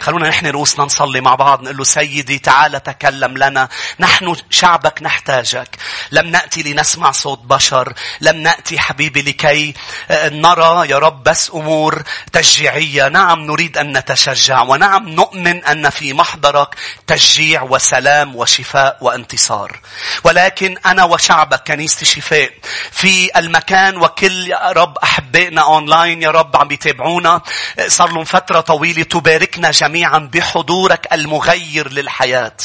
خلونا نحن رؤوسنا نصلي مع بعض نقول له سيدي تعال تكلم لنا. نحن شعبك نحتاجك. لم نأتي لنسمع صوت بشر. لم نأتي حبيبي لكي آه، نرى يا رب بس أمور تشجيعية. نعم نريد أن نتشجع ونعم نؤمن أن في محضرك تشجيع وسلام وشفاء وانتصار. ولكن أنا وشعبك كنيسة شفاء. في المكان وكل يا رب أحبائنا أونلاين يا رب عم يتابعونا. آه، صار لهم فترة طويلة تباركنا جميعا. جميعا بحضورك المغير للحياة.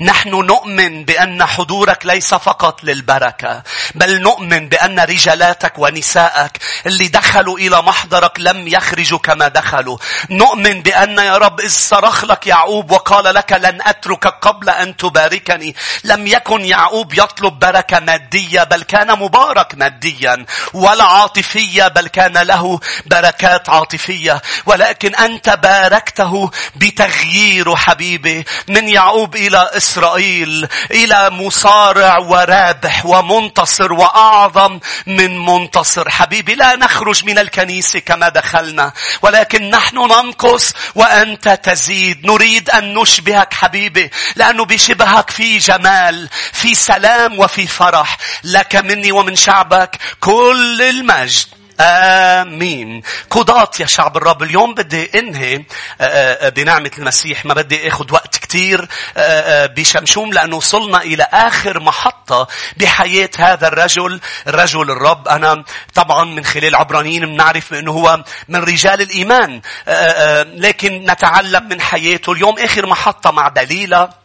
نحن نؤمن بأن حضورك ليس فقط للبركة، بل نؤمن بأن رجالاتك ونسائك اللي دخلوا إلى محضرك لم يخرجوا كما دخلوا. نؤمن بأن يا رب إذ صرخ لك يعقوب وقال لك لن أتركك قبل أن تباركني. لم يكن يعقوب يطلب بركة مادية بل كان مبارك ماديا ولا عاطفية بل كان له بركات عاطفية ولكن أنت باركته بتغيير حبيبي من يعقوب إلى إسرائيل إلى مصارع ورابح ومنتصر وأعظم من منتصر. حبيبي لا نخرج من الكنيسة كما دخلنا ولكن نحن ننقص وأنت تزيد. نريد أن نشبهك حبيبي لأنه بشبهك في جمال في سلام وفي فرح. لك مني ومن شعبك كل المجد. آمين. قضاة يا شعب الرب. اليوم بدي انهي آه، آه، بنعمة المسيح. ما بدي اخذ وقت كتير آه، بشمشوم لأنه وصلنا إلى آخر محطة بحياة هذا الرجل رجل الرب. أنا طبعا من خلال عبرانيين بنعرف إنه هو من رجال الإيمان لكن نتعلم من حياته. اليوم آخر محطة مع دليلة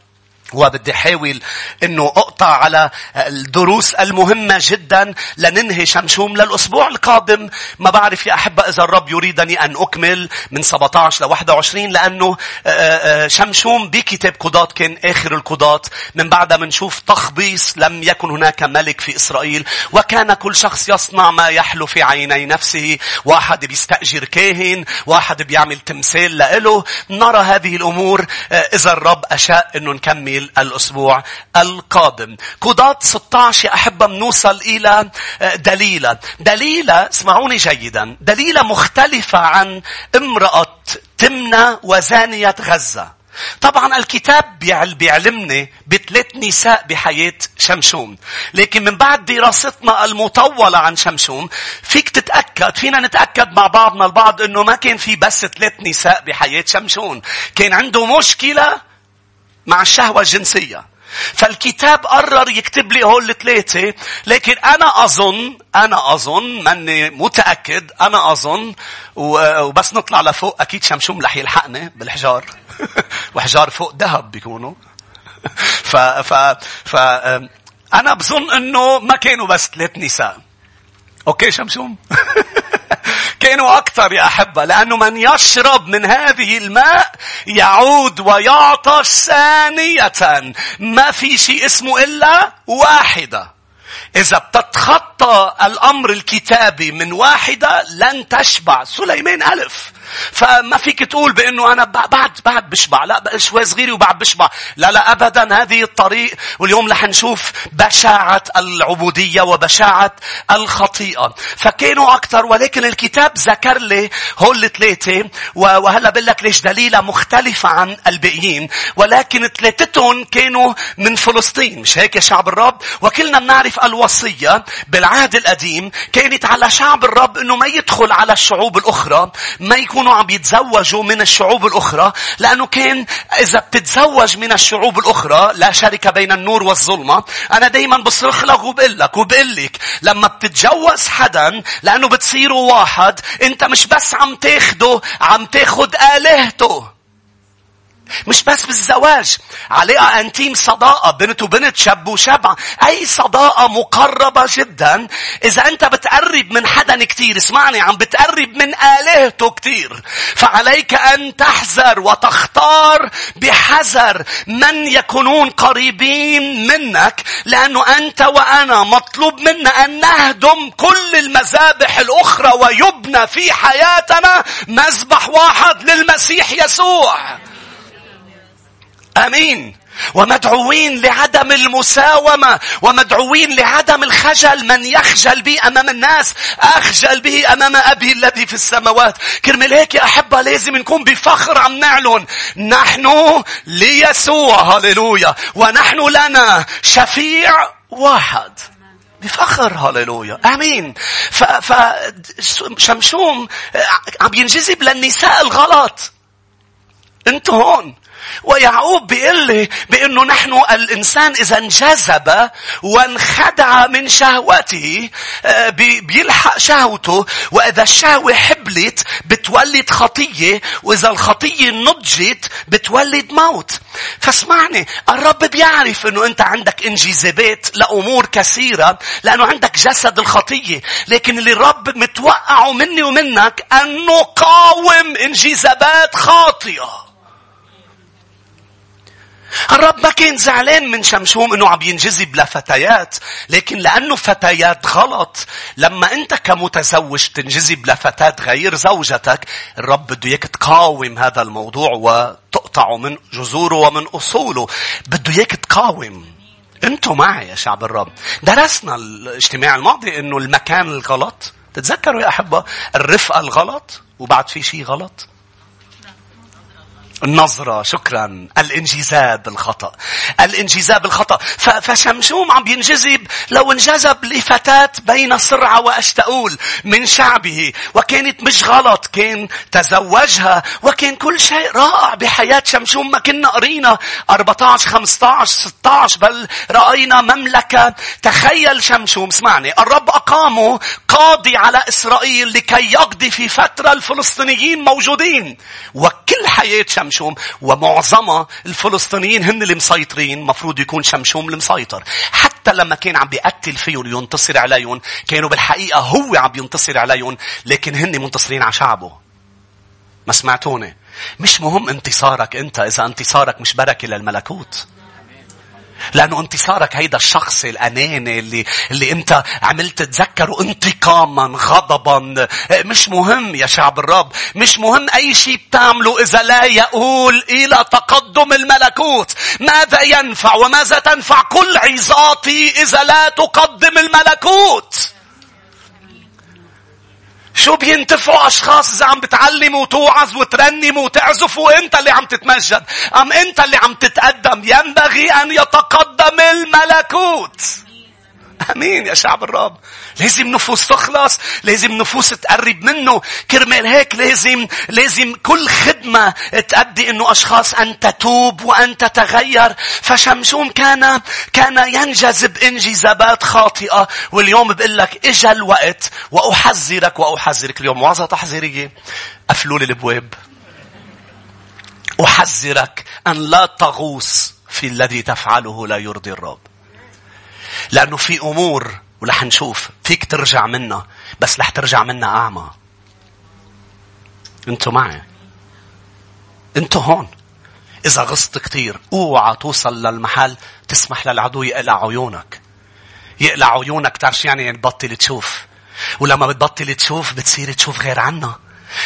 وبدي احاول إنه أقطع على الدروس المهمة جدا لننهي شمشوم للأسبوع القادم. ما بعرف يا أحبة إذا الرب يريدني أن أكمل من 17 ل 21 لأنه آه، آه، شمشوم بكتاب قضاة كان آخر القضاة. من بعدها منشوف تخبيص لم يكن هناك ملك في إسرائيل. وكان كل شخص يصنع ما يحلو في عيني نفسه. واحد بيستأجر كاهن واحد بيعمل تمثال لإله. نرى هذه الأمور آه، إذا الرب أشاء إنه نكمل. إسرائيل الأسبوع القادم. قضاة 16 يا أحبة بنوصل إلى آه، دليلة. دليلة اسمعوني جيدا. دليلة مختلفة عن امرأة تمنى وزانية غزة. طبعا الكتاب بيعلمني بثلاث نساء بحياة شمشون. لكن من بعد دراستنا المطولة عن شمشون فيك تتأكد فينا نتأكد مع بعضنا البعض إنه ما كان في بس ثلاث نساء بحياة شمشون. كان عنده مشكلة مع الشهوة الجنسية. فالكتاب قرر يكتب لي هول الثلاثة لكن أنا أظن أنا أظن ماني متأكد أنا أظن وبس نطلع لفوق أكيد شمشوم رح يلحقني بالحجار. وحجار فوق ذهب بيكونوا. ف ف ف أنا بظن إنه ما كانوا بس ثلاث نساء. أوكي شمشوم. كانوا أكثر يا أحبة لأنه من يشرب من هذه الماء يعود ويعطش ثانية. ما في شيء اسمه إلا واحدة. إذا بتتخطى الأمر الكتابي من واحدة لن تشبع. سليمان ألف. فما فيك تقول بأنه أنا بعد بعد بشبع. لا شوي صغيري وبعد بشبع. لا لا ابدا. هذه الطريق واليوم رح نشوف بشاعة العبودية وبشاعة الخطيئة. فكانوا أكثر ولكن الكتاب ذكر لي هول الثلاثة وهلأ بقول لك ليش دليلة مختلفة عن الباقيين. ولكن ثلاثتهم كانوا من فلسطين. مش هيك يا شعب الرب؟ وكلنا بنعرف الوصية بالعهد القديم كانت على شعب الرب إنه ما يدخل على الشعوب الأخرى ما يكون يكونوا عم يتزوجوا من الشعوب الأخرى لأنه كان إذا بتتزوج من الشعوب الأخرى لا شركة بين النور والظلمة. أنا دايما بصرخ لك وبقول لك وبقول لك لما بتتجوز حدا لأنه بتصيروا واحد أنت مش بس عم تاخده عم تاخد آلهته. مش بس بالزواج علاقة أنتيم صداقة بنت وبنت شاب وشاب أي صداقة مقربة جدا. إذا أنت بتقرب من حدا كتير اسمعني عم بتقرب من آلهته كتير. فعليك أن تحذر وتختار بحذر من يكونون قريبين منك. لأنه أنت وأنا مطلوب منا أن نهدم كل المذابح الأخرى ويبنى في حياتنا مذبح واحد للمسيح يسوع. آمين. ومدعوين لعدم المساومة ومدعوين لعدم الخجل. من يخجل بي أمام الناس أخجل به أمام أبي الذي في السماوات. كرمال هيك يا أحبة لازم نكون بفخر عم نعلن. نحن ليسوع هللويا. ونحن لنا شفيع واحد. بفخر هللويا. آمين. ف, ف شمشوم عم ينجذب للنساء الغلط. أنتوا هون. ويعقوب بيقول لي بأنه نحن الإنسان إذا انجذب وانخدع من شهوته آه، بيلحق شهوته وإذا الشهوة حبلت بتولد خطية وإذا الخطية نضجت بتولد موت. فاسمعني الرب بيعرف أنه أنت عندك انجذابات لأمور كثيرة لأنه عندك جسد الخطية. لكن اللي الرب متوقعه مني ومنك أن نقاوم انجذابات خاطئة. الرب ما كان زعلان من شمشوم إنه عم ينجذب لفتيات لكن لأنه فتيات غلط. لما أنت كمتزوج تنجذب لفتاة غير زوجتك الرب بده إياك تقاوم هذا الموضوع وتقطعه من جذوره ومن أصوله. بده إياك تقاوم. أنتوا معي يا شعب الرب. درسنا الاجتماع الماضي إنه المكان الغلط. تتذكروا يا أحبة؟ الرفقة الغلط وبعد في شيء غلط. النظرة شكرا. الانجذاب الخطأ. الانجذاب الخطأ. فشمشوم عم ينجذب. لو انجذب لفتاة بين سرعة وأشتؤول من شعبه وكانت مش غلط كان تزوجها وكان كل شيء رائع بحياة شمشوم. ما كنا قرينا 14 15 16 بل رأينا مملكة. تخيل شمشوم اسمعني. الرب أقامه قاضي على إسرائيل لكي يقضي في فترة الفلسطينيين موجودين. وكل حياة شمشوم شمشوم ومعظمها الفلسطينيين هن اللي مسيطرين مفروض يكون شمشوم المسيطر. حتى لما كان عم بيقتل فيهم وينتصر عليهم كانوا بالحقيقة هو عم ينتصر عليهم لكن هن منتصرين على شعبه. ما سمعتوني؟ مش مهم انتصارك انت إذا انتصارك مش بركة للملكوت. لأنه انتصارك هيدا الشخص الأناني اللي, اللي أنت عملت تذكره انتقاما غضبا. مش مهم يا شعب الرب. مش مهم أي شيء بتعمله إذا لا يقول إلى تقدم الملكوت. ماذا ينفع وماذا تنفع كل عظاتي إذا لا تقدم الملكوت؟ شو بينتفعوا أشخاص إذا عم بتعلموا وتوعظ وترنم وتعزف وأنت اللي عم تتمجد. أم أنت اللي عم تتقدم؟ ينبغي أن يتقدم الملكوت. آمين يا شعب الرب. لازم نفوس تخلص لازم نفوس تقرب منه. كرمال هيك لازم لازم كل خدمة تأدي إنه أشخاص أن تتوب وأن تتغير. فشمشوم كان كان ينجذب انجذابات خاطئة. واليوم بقول لك إجا الوقت وأحذرك وأحذرك اليوم. وعظة تحذيرية. قفلوا لي الأبواب. أحذرك أن لا تغوص في الذي تفعله لا يرضي الرب. لأنه في أمور ورح نشوف. فيك ترجع منها بس رح ترجع منها أعمى. أنتوا معي؟ أنتوا هون. إذا غصت كتير أوعى توصل للمحل تسمح للعدو يقلع عيونك. يقلع عيونك تعرف يعني تبطل تشوف. ولما بتبطل تشوف بتصير تشوف غير عنا.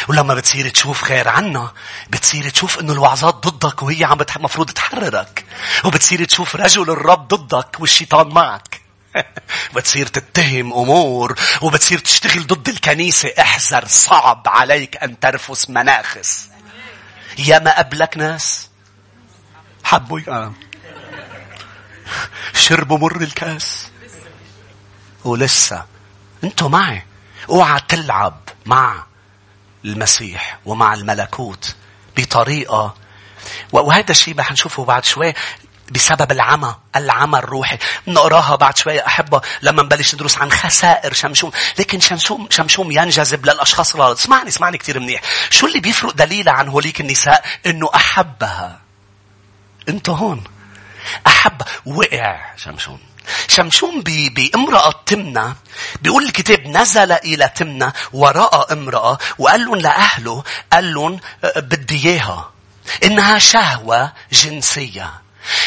ولما بتصير تشوف غير عنا بتصير تشوف إنه الوعظات ضدك وهي عم المفروض تحررك. وبتصير تشوف رجل الرب ضدك والشيطان معك. بتصير تتهم أمور وبتصير تشتغل ضد الكنيسة. احذر صعب عليك أن ترفس مناخس. يا ما قبلك ناس. حبوا آه. شربوا مر الكاس. ولسه. أنتوا معي. اوعى تلعب مع المسيح ومع الملكوت بطريقة وهذا الشيء رح نشوفه بعد شوي بسبب العمى العمى الروحي. نقراها بعد شوية أحبة لما نبلش ندرس عن خسائر شمشوم. لكن شمشوم, شمشوم ينجذب للأشخاص الغلط. اسمعني اسمعني كثير منيح. شو اللي بيفرق دليلة عن هوليك النساء؟ إنه أحبها. أنتو هون. أحب وقع شمشوم. شمشون بامرأة تمنى بيقول الكتاب نزل إلى تمنى ورأى امرأة وقال لهم لأهله قال لهم أه، بدي إياها. إنها شهوة جنسية.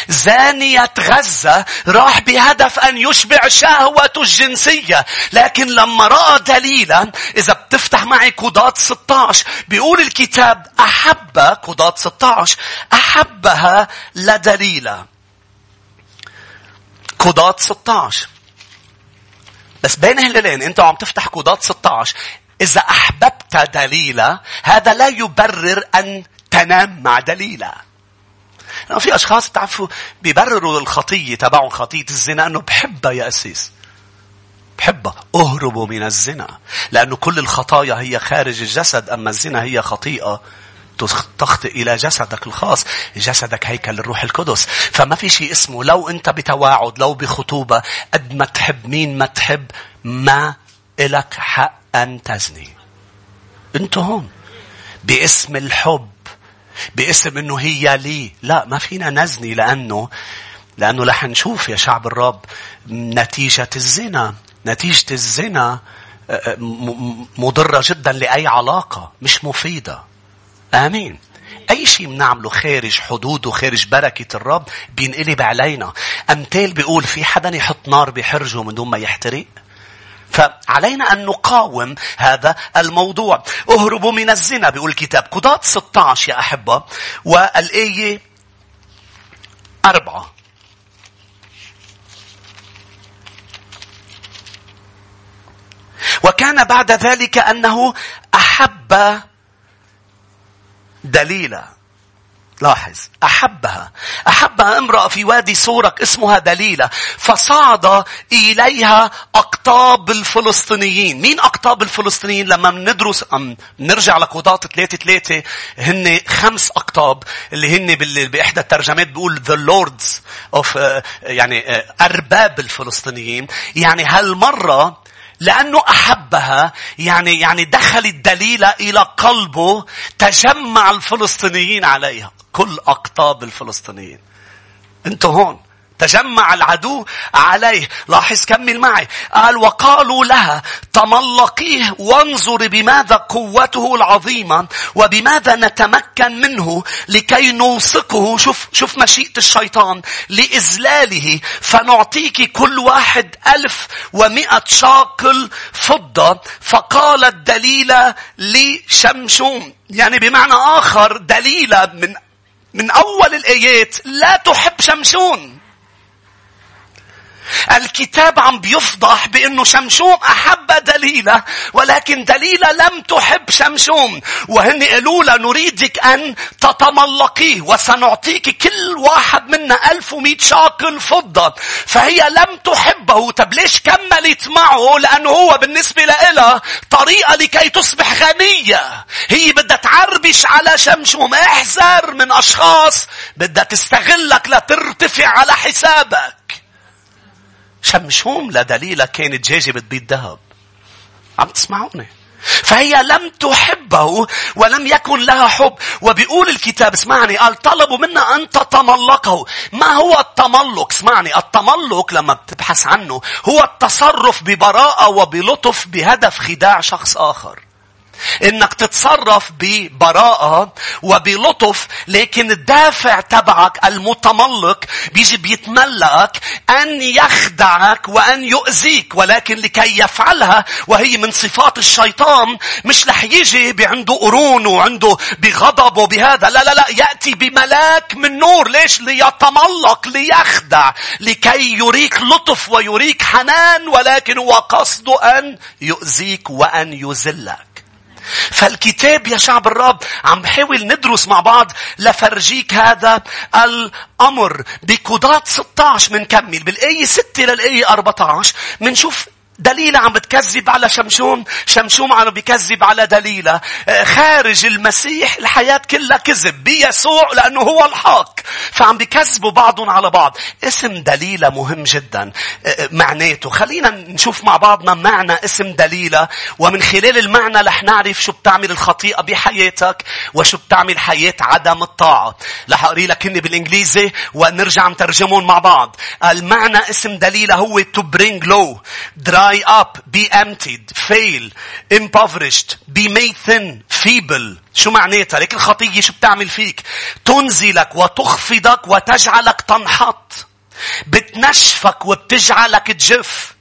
زانية غزة راح بهدف أن يشبع شهوته الجنسية. لكن لما رأى دليلا إذا بتفتح معي كودات 16 بيقول الكتاب أحب كودات 16 أحبها لدليلا. كودات 16 بس بين هلالين انت عم تفتح كودات 16 إذا أحببت دليلة هذا لا يبرر أن تنام مع دليلة لأنه في أشخاص بتعرفوا بيبرروا الخطية تبعهم خطية الزنا أنه بحبها يا أسيس. بحبها. أهربوا من الزنا. لأنه كل الخطايا هي خارج الجسد أما الزنا هي خطيئة. تخطئ إلى جسدك الخاص جسدك هيكل الروح القدس. فما في شيء اسمه لو أنت بتواعد لو بخطوبة قد ما تحب مين ما تحب ما إلك حق أن تزني. أنت هون. باسم الحب باسم أنه هي لي. لا ما فينا نزني لأنه لأنه رح نشوف يا شعب الرب نتيجة الزنا. نتيجة الزنا آه، آه، مضرة جدا لأي علاقة مش مفيدة. آمين أي شيء بنعمله خارج حدود وخارج بركة الرب بينقلب علينا. أمثال بيقول في حدا يحط نار بحرجه من دون ما يحترق. فعلينا أن نقاوم هذا الموضوع. اهربوا من الزنا بيقول الكتاب. قضاة 16 يا أحبة. والآية أربعة. وكان بعد ذلك أنه أحب دليلا لاحظ. أحبها. أحبها امرأة في وادي سورك اسمها دليلة. فصعد إليها أقطاب الفلسطينيين. مين أقطاب الفلسطينيين؟ لما بندرس نرجع لقضاة ثلاثة ثلاثة هن خمس أقطاب اللي هن بإحدى الترجمات بيقول the lords of uh, يعني uh, أرباب الفلسطينيين. يعني هالمرة لأنه أحبها يعني يعني دخل الدليل إلى قلبه تجمع الفلسطينيين عليها كل أقطاب الفلسطينيين. أنتوا هون. تجمع العدو عليه. لاحظ كمل معي. قال وقالوا لها تملقيه وانظر بماذا قوته العظيمة وبماذا نتمكن منه لكي نوثقه شوف, شوف مشيئة الشيطان لإذلاله فنعطيك كل واحد ألف ومئة شاقل فضة. فقالت دليلة لشمشون يعني بمعنى آخر دليلة من من أول الآيات. لا تحب شمشون. الكتاب عم بيفضح بأنه شمشوم أحب دليلة ولكن دليلة لم تحب شمشوم. وهن قالوا له نريدك أن تتملقيه وسنعطيك كل واحد منا ألف ومئة شاكل فضة. فهي لم تحبه. طب ليش كملت معه؟ لأنه هو بالنسبة لها طريقة لكي تصبح غنية. هي بدها تعربش على شمشوم. احذر من أشخاص بدها تستغلك لترتفع على حسابك. شمشوم لدليلة كانت جاجة بتبيض ذهب. عم تسمعوني؟ فهي لم تحبه ولم يكن لها حب وبيقول الكتاب اسمعني قال طلبوا منا أن تتملقه ما هو التملق اسمعني التملق لما بتبحث عنه هو التصرف ببراءة وبلطف بهدف خداع شخص آخر إنك تتصرف ببراءة وبلطف لكن الدافع تبعك المتملق بيجي بيتملك أن يخدعك وأن يؤذيك ولكن لكي يفعلها وهي من صفات الشيطان مش رح يجي عنده قرون وعنده بغضب وبهذا. لا لا لا يأتي بملاك من نور. ليش؟ ليتملق ليخدع لكي يريك لطف ويريك حنان ولكن هو قصده أن يؤذيك وأن يذلك. فالكتاب يا شعب الرب عم بحاول ندرس مع بعض لفرجيك هذا الأمر بقضاة 16 منكمل بالآية 6 للآية 14 منشوف دليلة عم بتكذب على شمشون شمشون عم بيكذب على دليلة. آه، خارج المسيح الحياة كلها كذب بيسوع لأنه هو الحق. فعم بيكذبوا بعضهم على بعض. اسم دليلة مهم جدا. آه، معناته خلينا نشوف مع بعضنا معنى اسم دليلة. ومن خلال المعنى رح نعرف شو بتعمل الخطيئة بحياتك وشو بتعمل حياة عدم الطاعة. رح أقري لك هني بالإنجليزي ونرجع نترجمهم مع بعض. المعنى اسم دليلة هو to bring low. Dry up, be emptied, fail, impoverished, be made thin, feeble. شو معناتها؟ لكن الخطية شو بتعمل فيك؟ تنزلك وتخفضك وتجعلك تنحط. بتنشفك وبتجعلك تجف.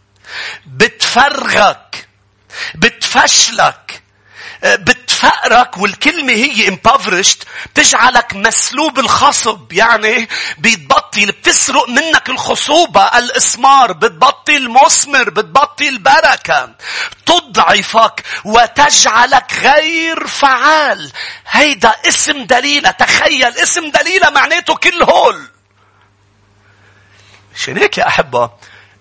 بتفرغك. بتفشلك. بتف فقرك والكلمة هي impoverished تجعلك مسلوب الخصب يعني بتبطل بتسرق منك الخصوبة الإسمار بتبطل مثمر بتبطل بركة. تضعفك وتجعلك غير فعال. هيدا اسم دليلة. تخيل اسم دليلة معناته كل هول. عشان هيك يا أحبة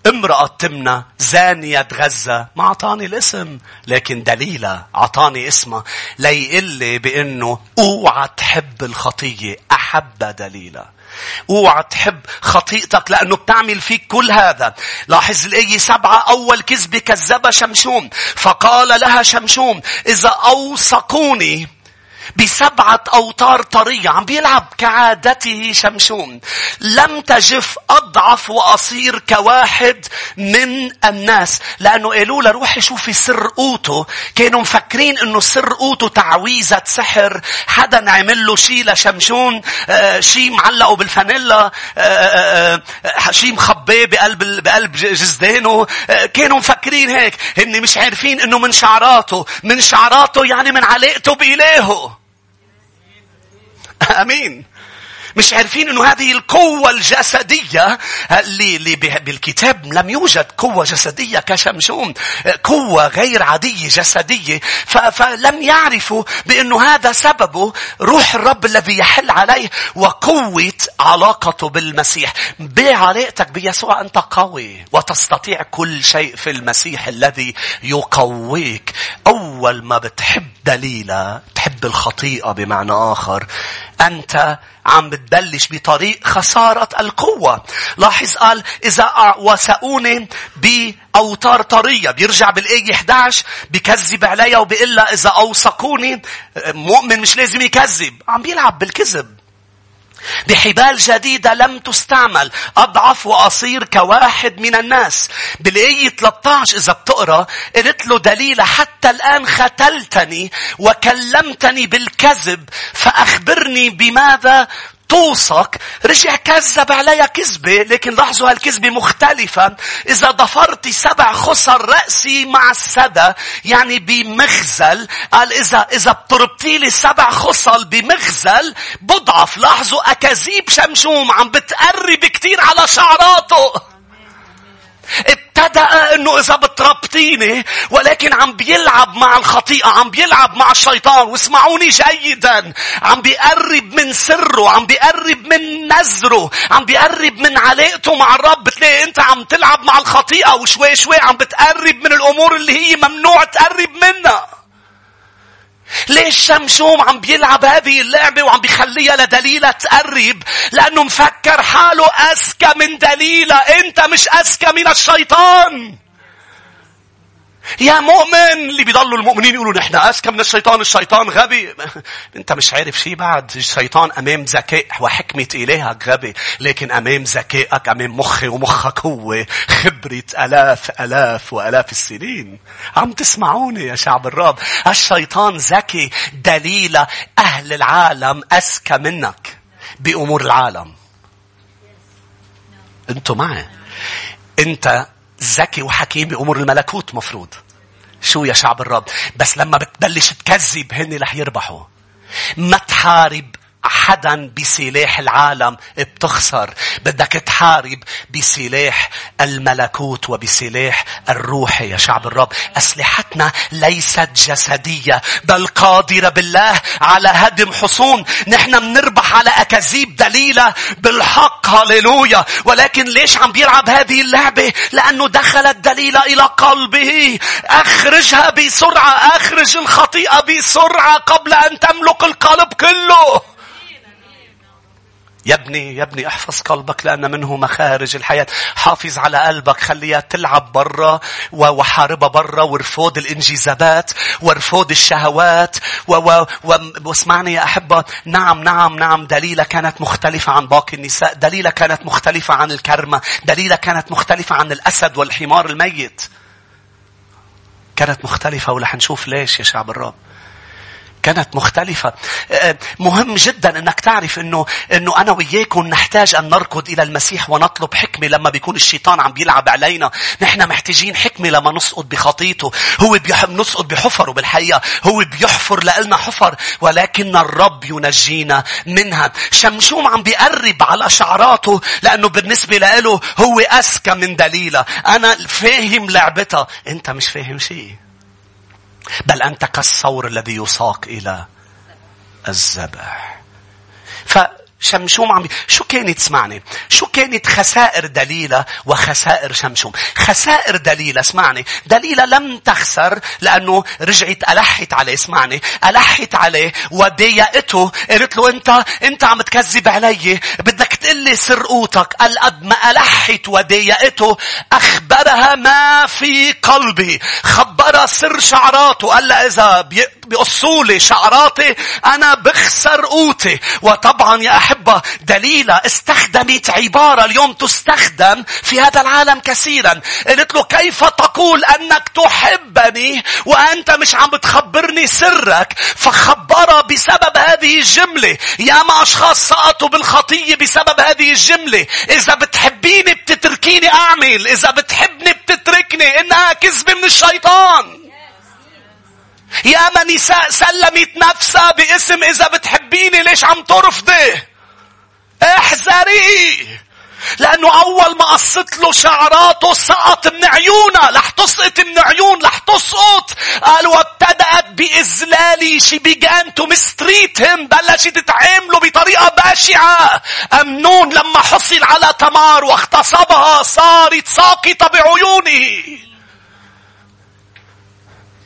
امرأة تمنى زانية غزة ما أعطاني الاسم لكن دليلة أعطاني اسمها. ليقل لي بأنه أوعى تحب الخطية. أحب دليلة. اوعى تحب خطيئتك لأنه بتعمل فيك كل هذا. لاحظ الآية سبعة أول كذبة كذب شمشون. فقال لها شمشون إذا أوثقوني بسبعة أوتار طرية عم بيلعب كعادته شمشون. لم تجف أضعف وأصير كواحد من الناس. لأنه قالوا له روحي شوفي سر قوته. كانوا مفكرين أنه سر قوته تعويذة سحر. حدا عمل له شيء لشمشون آه شيء معلقه بالفانيلا آه آه, شيء مخبيه بقلب بقلب جزدانه كانوا مفكرين هيك. هن مش عارفين إنه من شعراته. من شعراته يعني من علاقته بإلهه. امين مش عارفين إنه هذه القوة الجسدية اللي, اللي بالكتاب لم يوجد قوة جسدية كشمشون. قوة غير عادية جسدية. فلم يعرفوا بإنه هذا سببه روح الرب الذي يحل عليه وقوة علاقته بالمسيح. بعلاقتك بيسوع أنت قوي وتستطيع كل شيء في المسيح الذي يقويك. أول ما بتحب دليلة تحب الخطيئة بمعنى آخر أنت عم بتبلش بطريق خسارة القوة. لاحظ قال إذا وسؤوني بأوتار طرية بيرجع بالآية 11 بكذب عليها وبيقول إذا أوثقوني مؤمن مش لازم يكذب. عم بيلعب بالكذب. بحبال جديدة لم تستعمل. أضعف وأصير كواحد من الناس. بالآية 13 إذا بتقرأ؟ قلت له دليل حتى الآن ختلتني وكلمتني بالكذب فأخبرني بماذا توثق رجع كذب عليها كذبة لكن لاحظوا هالكذبة مختلفة. إذا ضفرت سبع خصر رأسي مع السدى يعني بمغزل قال إذا إذا بتربطي لي سبع خصل بمغزل بضعف. لاحظوا أكاذيب شمشوم عم بتقرب كتير على شعراته. ابتدأ إنه إذا بتربطيني ولكن عم بيلعب مع الخطيئة عم بيلعب مع الشيطان. واسمعوني جيدا. عم بيقرب من سره عم بيقرب من نزره عم بيقرب من علاقته مع الرب. بتلاقي أنت عم تلعب مع الخطيئة وشوي شوي عم بتقرب من الأمور اللي هي ممنوع تقرب منها. ليش شمشوم عم بيلعب هذه اللعبة وعم بيخليها لدليلة تقرب؟ لأنه مفكر حاله أذكى من دليلة. أنت مش أذكى من الشيطان. يا مؤمن! اللي بيضلوا المؤمنين يقولوا نحن أذكى من الشيطان؟ الشيطان غبي. أنت مش عارف شيء بعد. الشيطان أمام ذكاء وحكمة إلهك غبي. لكن أمام ذكائك أمام مخي ومخك هو. خبرة ألاف ألاف وألاف السنين. عم تسمعوني يا شعب الرب الشيطان ذكي دليل أهل العالم أذكى منك بأمور العالم. أنتوا معي؟ أنت ذكي وحكيم بأمور الملكوت مفروض. شو يا شعب الرب؟ بس لما بتبلش تكذب هن رح يربحوا. ما تحارب حدا بسلاح العالم بتخسر. بدك تحارب بسلاح الملكوت وبسلاح الروح يا شعب الرب. أسلحتنا ليست جسدية بل قادرة بالله على هدم حصون. نحن بنربح على أكاذيب دليلة بالحق. هللويا. ولكن ليش عم بيلعب هذه اللعبة؟ لأنه دخلت دليلة إلى قلبه. أخرجها بسرعة أخرج الخطيئة بسرعة قبل أن تملك القلب كله. يا ابني يا ابني احفظ قلبك لأن منه مخارج الحياة. حافظ على قلبك خليها تلعب برا وحاربها برا وارفض الانجذابات وارفض الشهوات واسمعني يا أحبة. نعم نعم نعم دليلة كانت مختلفة عن باقي النساء دليلة كانت مختلفة عن الكرمة دليلة كانت مختلفة عن الأسد والحمار الميت. كانت مختلفة ولح نشوف ليش يا شعب الرب. كانت مختلفة. آه، مهم جدا إنك تعرف إنه إنه أنا وياكم نحتاج أن نركض إلى المسيح ونطلب حكمة لما بيكون الشيطان عم بيلعب علينا. نحن محتاجين حكمة لما نسقط بخطيته. هو. نسقط بحفره بالحقيقة. هو بيحفر لنا حفر ولكن الرب ينجينا منها. شمشوم عم بيقرب على شعراته لأنه بالنسبة له هو أذكى من دليلة. أنا فاهم لعبتها. أنت مش فاهم شيء. بل أنت كالثور الذي يساق إلى الذبح. فشمشوم عم شو كانت اسمعني شو كانت خسائر دليلة وخسائر شمشوم؟ خسائر دليلة اسمعني. دليلة لم تخسر لأنه رجعت ألحت عليه اسمعني. ألحت عليه وضايقته قالت له أنت أنت عم تكذب علي. بدك تقول لي سرقوتك قد ما ألحت وضايقته أخبرها ما في قلبي. خبرها سر شعراته. قال لها إذا بيقصوا لي شعراتي أنا بخسر قوتي. وطبعا يا أحبة دليلة استخدمت عبارة اليوم تستخدم في هذا العالم كثيرا. قلت له كيف تقول أنك تحبني وأنت مش عم بتخبرني سرك؟ فخبرها بسبب هذه الجملة. يا ما أشخاص سقطوا بالخطية بسبب هذه الجملة. إذا بتحبيني بتتركيني أعمل. إذا بتحبني بتتركني. إنها كذبة من الشيطان. يا ما نساء سلمت نفسها باسم. إذا بتحبيني ليش عم ترفضي؟ احذري! لأنه أول ما قصت له شعراته سقط من عيونها رح تسقط من عيون رح تسقط. قال وابتدأت بإذلالي she began to mistreat him. بلشت تعامله بطريقة بشعة أمنون لما حصل على تمار واغتصبها صارت ساقطة بعيونه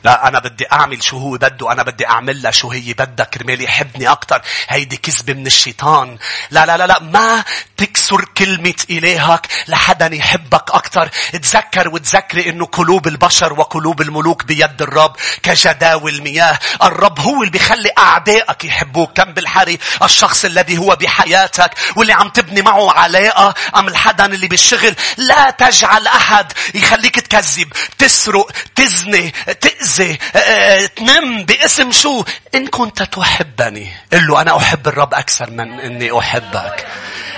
لا أنا بدي أعمل شو هو بده أنا بدي أعمل لها شو هي بدها كرمال يحبني أكتر. هيدي كذبة من الشيطان. لا لا لا لا ما تكسر كلمة إلهك لحدا يحبك أكتر. تذكر وتذكري إنه قلوب البشر وقلوب الملوك بيد الرب كجداول مياه الرب هو اللي بيخلي أعدائك يحبوك. كم بالحري. الشخص الذي هو بحياتك واللي عم تبني معه علاقة. أم الحدا اللي بالشغل. لا تجعل أحد يخليك تكذب تسرق تزني تأذي. تأذي آه، آه، تنم باسم شو؟ إن كنت تحبني. قل له أنا أحب الرب أكثر من إني أحبك.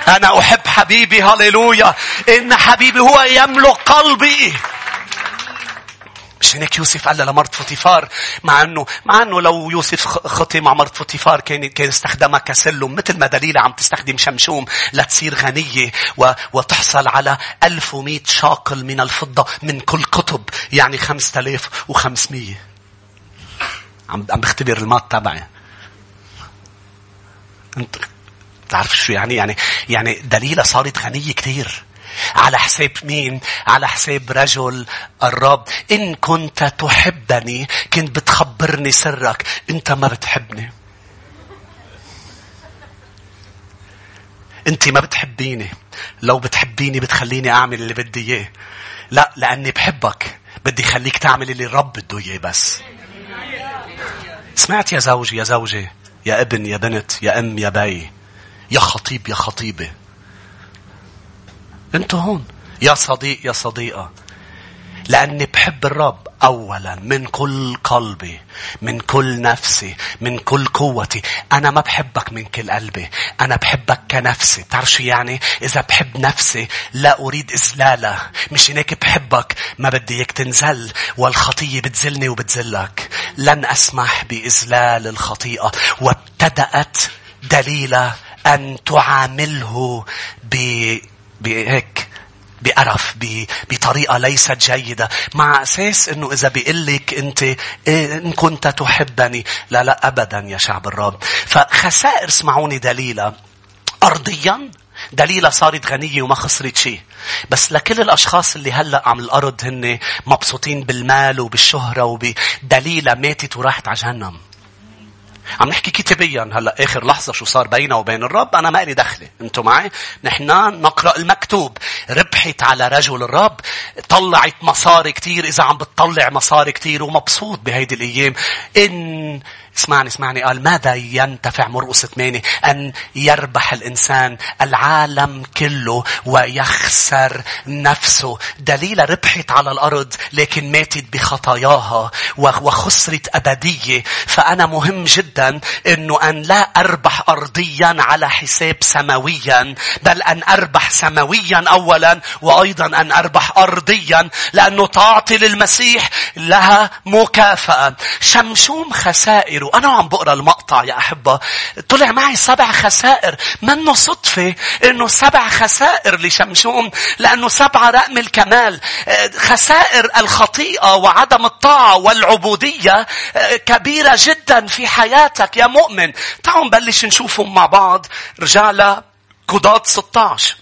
أنا أحب حبيبي هللويا. إن حبيبي هو يملك قلبي. مش هيك يوسف قال لمرت فوتيفار مع انه مع إنه لو يوسف خطي مع مرت فوتيفار كان كان استخدمها كسلم مثل ما دليلة عم تستخدم شمشون لتصير غنية و... وتحصل على 1100 شاقل من الفضة من كل قطب يعني 5500 عم عم بختبر المات تبعي. انت بتعرف شو يعني؟ يعني يعني دليلة صارت غنية كثير على حساب مين؟ على حساب رجل الرب. إن كنت تحبني كنت بتخبرني سرك. أنت ما بتحبني. أنت ما بتحبيني. لو بتحبيني بتخليني أعمل اللي بدي إياه. لا لأني بحبك. بدي خليك تعمل اللي الرب بده إياه بس. سمعت يا زوجي يا زوجي يا ابن يا بنت يا أم يا بي يا خطيب يا خطيبة أنتوا هون. يا صديق يا صديقة. لأني بحب الرب أولا من كل قلبي من كل نفسي من كل قوتي. أنا ما بحبك من كل قلبي. أنا بحبك كنفسي. بتعرف شو يعني؟ إذا بحب نفسي لا أريد إذلالها مش هيك بحبك. ما بدي إياك تنزل والخطية بتزلني وبتزلك. لن أسمح بإذلال الخطيئة. وابتدأت دليلة أن تعامله ب بهيك بقرف بطريقة ليست جيدة مع أساس أنه إذا بيقلك أنت إيه إن كنت تحبني لا لا أبدا يا شعب الرب فخسائر اسمعوني دليلة أرضيا دليلة صارت غنية وما خسرت شيء. بس لكل الأشخاص اللي هلأ عم الأرض هن مبسوطين بالمال وبالشهرة وبدليلة ماتت وراحت على جهنم. عم نحكي كتابيا هلأ آخر لحظة شو صار بينه وبين الرب؟ أنا ما لي دخلة. أنتم معي؟ نحن نقرأ المكتوب. ربحت على رجل الرب. طلعت مصاري كتير. إذا عم بتطلع مصاري كتير ومبسوط بهيدي الأيام. إن اسمعني اسمعني. قال ماذا ينتفع مرقس ثمانية أن يربح الإنسان العالم كله ويخسر نفسه. دليل ربحت على الأرض لكن ماتت بخطاياها وخسرت أبدية. فأنا مهم جدا أنه أن لا أربح أرضيا على حساب سماويا بل أن أربح سماويا أولا وأيضا أن أربح أرضيا لأنه تعطي للمسيح لها مكافأة. شمشوم خسائر. وأنا عم بقرأ المقطع يا أحبة. طلع معي سبع خسائر. منه صدفة أنه سبع خسائر لشمشوم لأنه سبعة رقم الكمال. خسائر الخطيئة وعدم الطاعة والعبودية كبيرة جدا في حياتك يا مؤمن. تعالوا نبلش نشوفهم مع بعض. رجال قضاة 16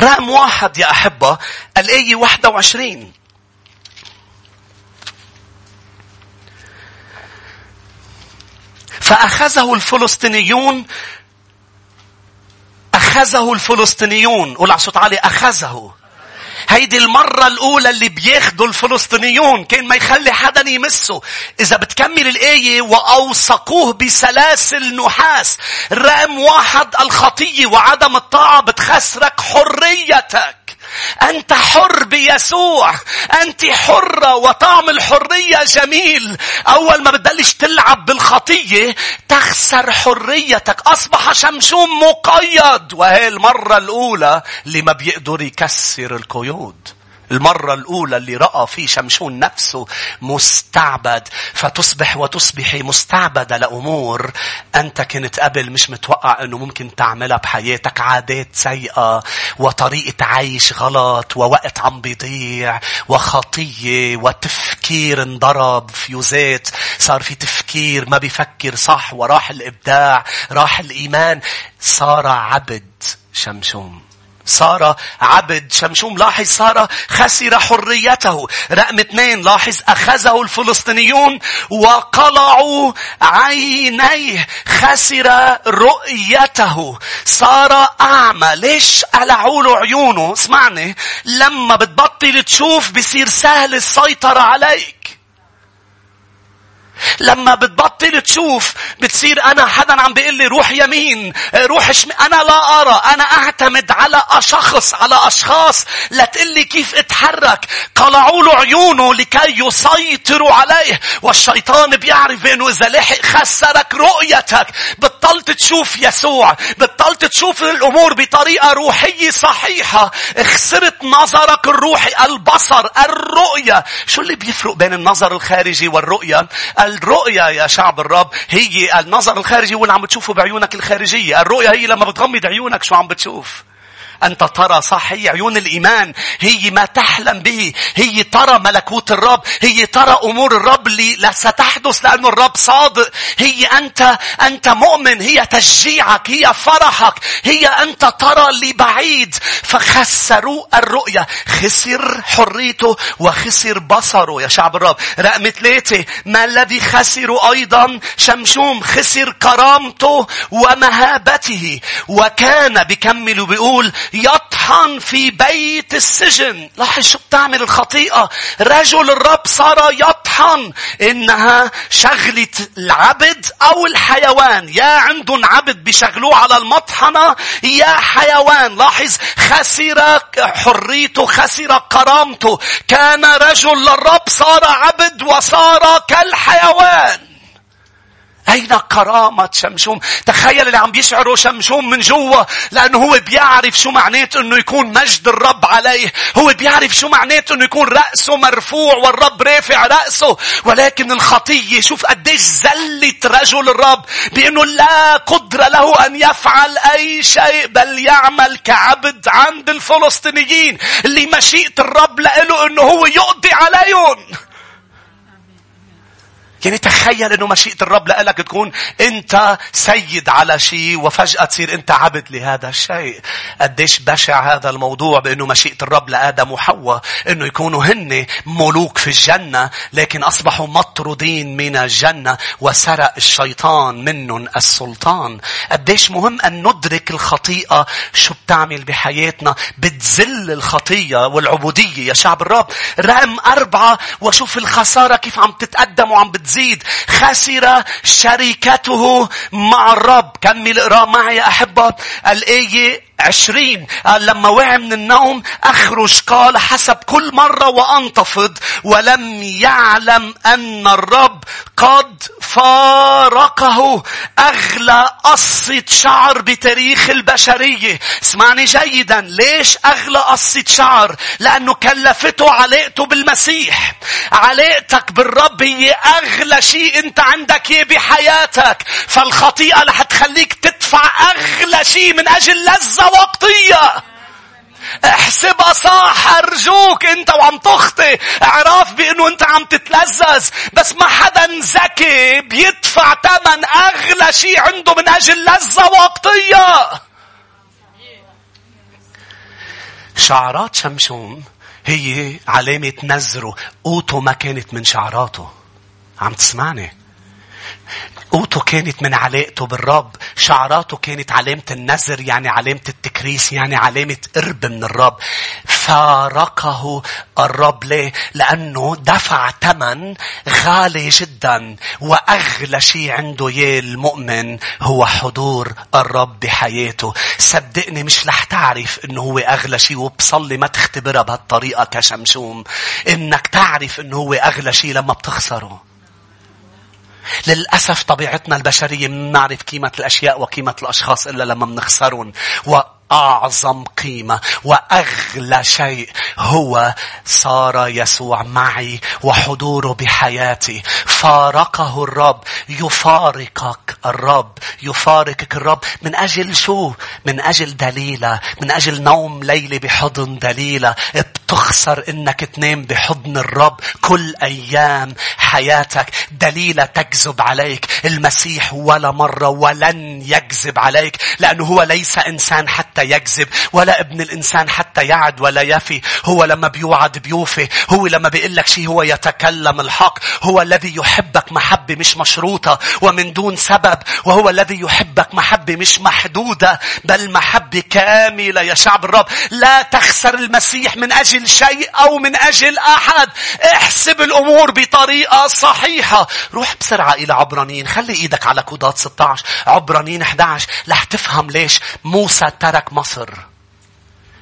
رقم واحد يا أحبة الآية 21 فأخذه الفلسطينيون أخذه الفلسطينيون. قول على صوت عالي أخذه. هيدي المرة الأولى اللي بياخدوا الفلسطينيون كان ما يخلي حدا يمسه. إذا بتكمل الآية وأوثقوه بسلاسل نحاس. رقم واحد الخطية وعدم الطاعة بتخسرك حريتك. أنت حر بيسوع. أنت حرة وطعم الحرية جميل. أول ما بتبلش تلعب بالخطية تخسر حريتك. أصبح شمشوم مقيد. وهي المرة الأولى اللي ما بيقدر يكسر القيود. المرة الأولى اللي رأى في شمشون نفسه مستعبد فتصبح وتصبحي مستعبدة لأمور أنت كنت قبل مش متوقع أنه ممكن تعملها بحياتك. عادات سيئة وطريقة عيش غلط ووقت عم بيضيع وخطية وتفكير انضرب. فيوزات صار في تفكير ما بيفكر صح وراح الإبداع راح الإيمان. صار عبد شمشون. صار عبد شمشوم لاحظ صار خسر حريته. رقم اثنين لاحظ أخذه الفلسطينيون وقلعوا عينيه خسر رؤيته. صار أعمى. ليش قلعوا له عيونه؟ اسمعني. لما بتبطل تشوف بصير سهل السيطرة عليك. لما بتبطل تشوف بتصير أنا حدا عم بيقول لي روح يمين روح شمال أنا لا أرى أنا أعتمد على شخص على أشخاص لا تقول لي كيف أتحرك. قلعوا له عيونه لكي يسيطروا عليه والشيطان بيعرف بأنه إذا لحق خسرك رؤيتك. بطلت تشوف يسوع بطلت تشوف الأمور بطريقة روحية صحيحة. خسرت نظرك الروحي البصر الرؤية. شو اللي بيفرق بين النظر الخارجي والرؤية؟ الرؤية يا شعب الرب هي النظر الخارجي واللي عم بتشوفه بعيونك الخارجية. الرؤية هي لما بتغمض عيونك شو عم بتشوف. أنت ترى صح هي عيون الإيمان. هي ما تحلم به. هي ترى ملكوت الرب. هي ترى أمور الرب لا ستحدث لأن الرب صادق. هي أنت أنت مؤمن. هي تشجيعك. هي فرحك. هي أنت ترى اللي بعيد. فخسروا الرؤية. خسر حريته وخسر بصره يا شعب الرب. رقم ثلاثة. ما الذي خسروا أيضا؟ شمشوم. خسر كرامته ومهابته. وكان بكمل وبيقول يطحن في بيت السجن. لاحظ شو بتعمل الخطيئة. رجل الرب صار يطحن. إنها شغلة العبد أو الحيوان. يا عندهم عبد بيشغلوه على المطحنة يا حيوان. لاحظ خسر حريته خسر كرامته. كان رجل للرب صار عبد وصار كالحيوان. أين كرامة شمشوم؟ تخيل اللي عم بيشعره شمشوم من جوا لأنه هو بيعرف شو معناته أنه يكون مجد الرب عليه. هو بيعرف شو معناته أنه يكون رأسه مرفوع والرب رافع رأسه. ولكن الخطية شوف قديش زلت رجل الرب بأنه لا قدرة له أن يفعل أي شيء بل يعمل كعبد عند الفلسطينيين اللي مشيئة الرب له أنه هو يقضي عليهم. يعني تخيل إنه مشيئة الرب لك تكون أنت سيد على شيء وفجأة تصير أنت عبد لهذا الشيء. قديش بشع هذا الموضوع بإنه مشيئة الرب لآدم وحواء إنه يكونوا هن ملوك في الجنة لكن أصبحوا مطرودين من الجنة وسرق الشيطان منهم السلطان. قديش مهم أن ندرك الخطيئة شو بتعمل بحياتنا بتزل الخطية والعبودية يا شعب الرب. رقم أربعة وشوف الخسارة كيف عم تتقدم وعم بتزل تزيد خسر شركته مع الرب. كمل اقرأ معي يا أحبة. الآية عشرين. قال لما وعي من النوم أخرج. قال حسب كل مرة وأنتفض. ولم يعلم أن الرب قد فارقه. أغلى قصة شعر بتاريخ البشرية. اسمعني جيدا. ليش أغلى قصة شعر؟ لأنه كلفته علاقته بالمسيح. علاقتك بالرب هي أغلى شيء أنت عندك بحياتك. فالخطيئة رح تخليك تدفع أغلى شيء من أجل لذة وقتية. احسبها صح ارجوك انت وعم تخطي اعرف بانه انت عم تتلذذ. بس ما حدا ذكي بيدفع ثمن اغلى شيء عنده من أجل لذة وقتية. شعرات شمشون هي علامة نزره قوته ما كانت من شعراته. عم تسمعني؟ قوته كانت من علاقته بالرب. شعراته كانت علامة النذر يعني علامة التكريس يعني علامة قرب من الرب. فارقه الرب ليه؟ لأنه دفع ثمن غالي جدا وأغلى شيء عنده يا المؤمن هو حضور الرب بحياته. صدقني مش رح تعرف إنه هو أغلى شيء وبصلي ما تختبرها بهالطريقة كشمشوم. إنك تعرف إنه هو أغلى شيء لما بتخسره. للأسف طبيعتنا البشرية ما نعرف قيمة الأشياء وقيمة الأشخاص إلا لما بنخسرهم. أعظم قيمة وأغلى شيء هو صار يسوع معي وحضوره بحياتي. فارقه الرب يفارقك الرب يفارقك الرب من أجل شو؟ من أجل دليلة من أجل نوم ليلي بحضن دليلة. بتخسر إنك تنام بحضن الرب كل أيام حياتك. دليلة تكذب عليك. المسيح ولا مرة ولن يكذب عليك لأنه هو ليس إنسان حتى حتى يكذب ولا ابن الإنسان حتى يعد ولا يفي. هو لما بيوعد بيوفي هو لما بيقول لك شيء هو يتكلم الحق. هو الذي يحبك محبة مش مشروطة ومن دون سبب. وهو الذي يحبك محبة مش محدودة بل محبة كاملة يا شعب الرب. لا تخسر المسيح من أجل شيء أو من أجل أحد. احسب الأمور بطريقة صحيحة. روح بسرعة إلى عبرانيين. خلي إيدك على كودات 16 عبرانيين 11 رح تفهم ليش موسى ترك لك مصر.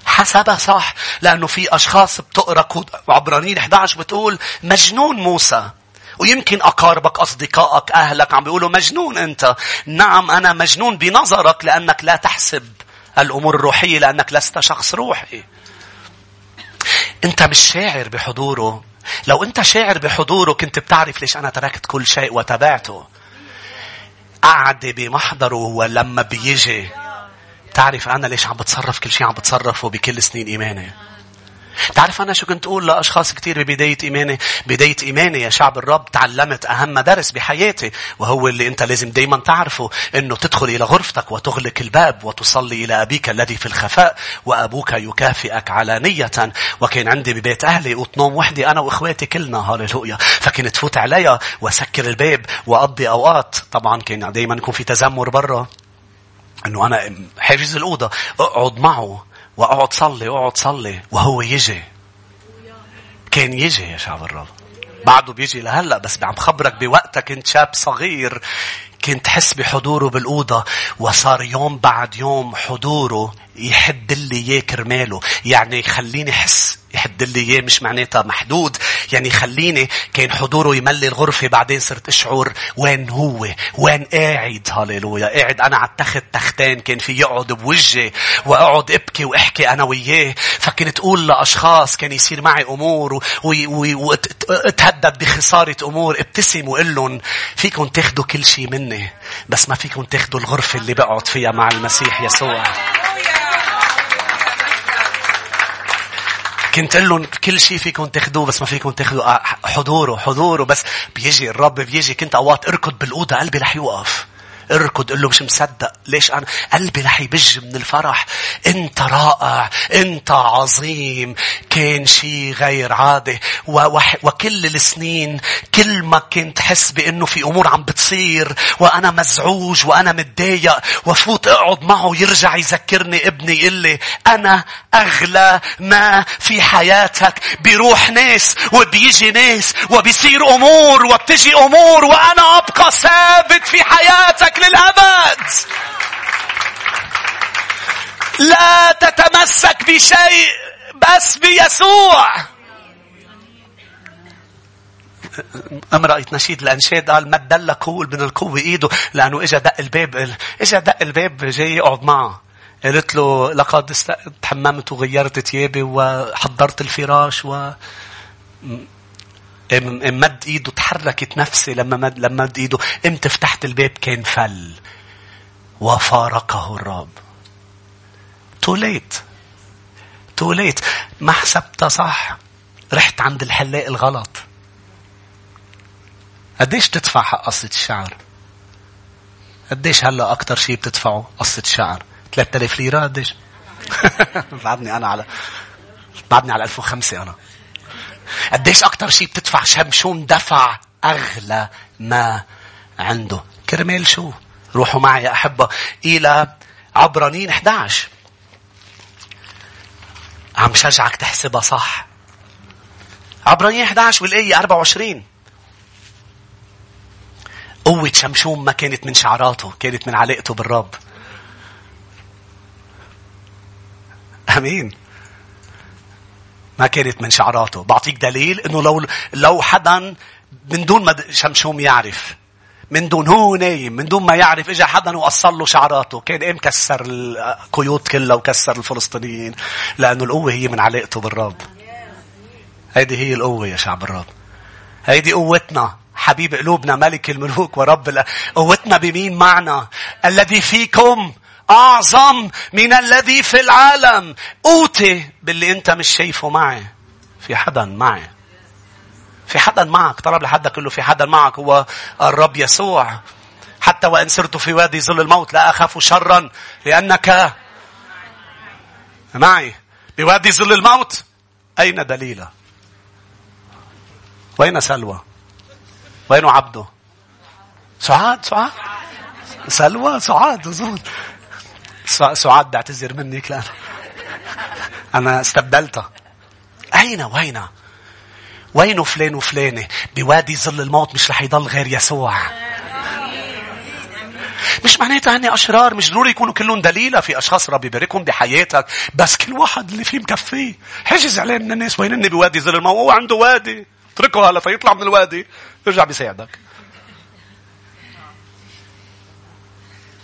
حسبها صح لأنه في أشخاص بتقرأ كود عبرانيين 11 بتقول مجنون موسى. ويمكن أقاربك أصدقائك أهلك عم بيقولوا مجنون أنت. نعم أنا مجنون بنظرك لأنك لا تحسب الأمور الروحية لأنك لست شخص روحي. أنت مش شاعر بحضوره. لو أنت شاعر بحضوره كنت بتعرف ليش أنا تركت كل شيء وتبعته قعد بمحضره ولما بيجي تعرف أنا ليش عم بتصرف؟ كل شيء عم بتصرفه بكل سنين إيماني. تعرف أنا شو كنت أقول لأشخاص كثير ببداية إيماني؟ بداية إيماني يا شعب الرب تعلمت أهم درس بحياتي وهو اللي أنت لازم دايما تعرفه أنه تدخل إلى غرفتك وتغلق الباب وتصلي إلى أبيك الذي في الخفاء وأبوك يكافئك علانية. وكان عندي ببيت أهلي وتنوم وحدي أنا وإخواتي كلنا. هاللويا فكنت فوت عليها وسكر الباب وأقضي أوقات. طبعا كان دايما يكون في تذمر برا. إنه أنا حاجز الأوضة أقعد معه وأقعد صلي أقعد صلي وهو يجي. كان يجي يا شعب الرب بعده بيجي لهلأ بس عم خبرك بوقتك كنت شاب صغير. كنت تحس بحضوره بالأوضة وصار يوم بعد يوم حضوره يحد لي إياه كرماله. يعني يخليني أحس يحد لي إياه مش معناتها محدود. يعني يخليني كان حضوره يملي الغرفة بعدين صرت أشعر وين هو؟ وين قاعد؟ هاليلويا قاعد أنا على التخت تختين كان في يقعد بوجهي وأقعد أبكي وأحكي أنا وياه. فكنت أقول لأشخاص كان يصير معي أمور وتهدد بخسارة أمور ابتسم وقل لهم فيكم تاخدوا كل شيء مني. بس ما فيكم تاخدوا الغرفة اللي بقعد فيها مع المسيح يسوع. كنت لهم كل شيء فيكم تاخذوه بس ما فيكم تاخذوا آه، حضوره حضوره بس بيجي الرب بيجي كنت أوقات أركض بالأوضة قلبي رح يوقف. اركض قل له مش مصدق. ليش؟ أنا قلبي رح يبج من الفرح. أنت رائع أنت عظيم. كان شيء غير عادي. وكل السنين كل ما كنت حس بأنه في أمور عم بتصير وأنا مزعوج وأنا متضايق وفوت اقعد معه يرجع يذكرني ابني يقول لي أنا أغلى ما في حياتك. بيروح ناس وبيجي ناس وبيصير أمور وبتجي أمور وأنا أبقى ثابت في حياتك. حياتك للأبد. لا تتمسك بشيء بس بيسوع. امرأة نشيد الأنشاد قال ما دلك هو من القوة إيده لأنه إجا دق الباب إجا دق الباب جاي يقعد معه. قلت له لقد تحممت وغيرت ثيابي وحضرت الفراش و مد إيده تحركت نفسي لما مد لما مد إيده. إمتى فتحت الباب كان فل. وفارقه الرب. توليت توليت ما حسبتها صح. رحت عند الحلاق الغلط. قديش تدفع حق قصة الشعر؟ قديش هلا أكتر شيء بتدفعه قصة الشعر؟ 3000 ليرة قديش؟ بعدني أنا على بعدني على 1005 أنا قديش أكتر شيء بتدفع شمشون دفع أغلى ما عنده. كرمال شو؟ روحوا معي يا أحبة. إلى عبرانين 11 عم شجعك تحسبها صح. عبرانين 11 والآية 24 قوة شمشون ما كانت من شعراته كانت من علاقته بالرب. أمين. ما كانت من شعراته. بعطيك دليل إنه لو لو حدا من دون ما شمشوم يعرف من دون هو نايم من دون ما يعرف اجى حدا وقصر له شعراته كان إيه مكسر القيود كلها وكسر الفلسطينيين لأنه القوة هي من علاقته بالرب. هيدي هي القوة يا شعب الرب. هيدي قوتنا حبيب قلوبنا ملك الملوك ورب قوتنا بمين معنا الذي فيكم أعظم من الذي في العالم. أوتي باللي أنت مش شايفه معي. في حدا معي. في حدا معك. طلب لحدك له في حدا معك. هو الرب يسوع. حتى وإن سرت في وادي ظل الموت لا أخاف شرا. لأنك معي. بوادي ظل الموت. أين دليلة وين سلوى؟ وين عبده؟ سعاد سعاد. سلوى سعاد سعاد بعتذر منك لأن أنا استبدلتها أين؟ وين؟ وين فلان وفلانة؟ بوادي ظل الموت مش رح يضل غير يسوع. مش معناتها هني أشرار مش ضروري يكونوا كلهم دليلة في أشخاص ربي يباركهم بحياتك بس كل واحد اللي فيه مكفيه حجز عليه من الناس وين بوادي ظل الموت؟ هو عنده وادي. اتركه هلا فيطلع من الوادي. يرجع بيساعدك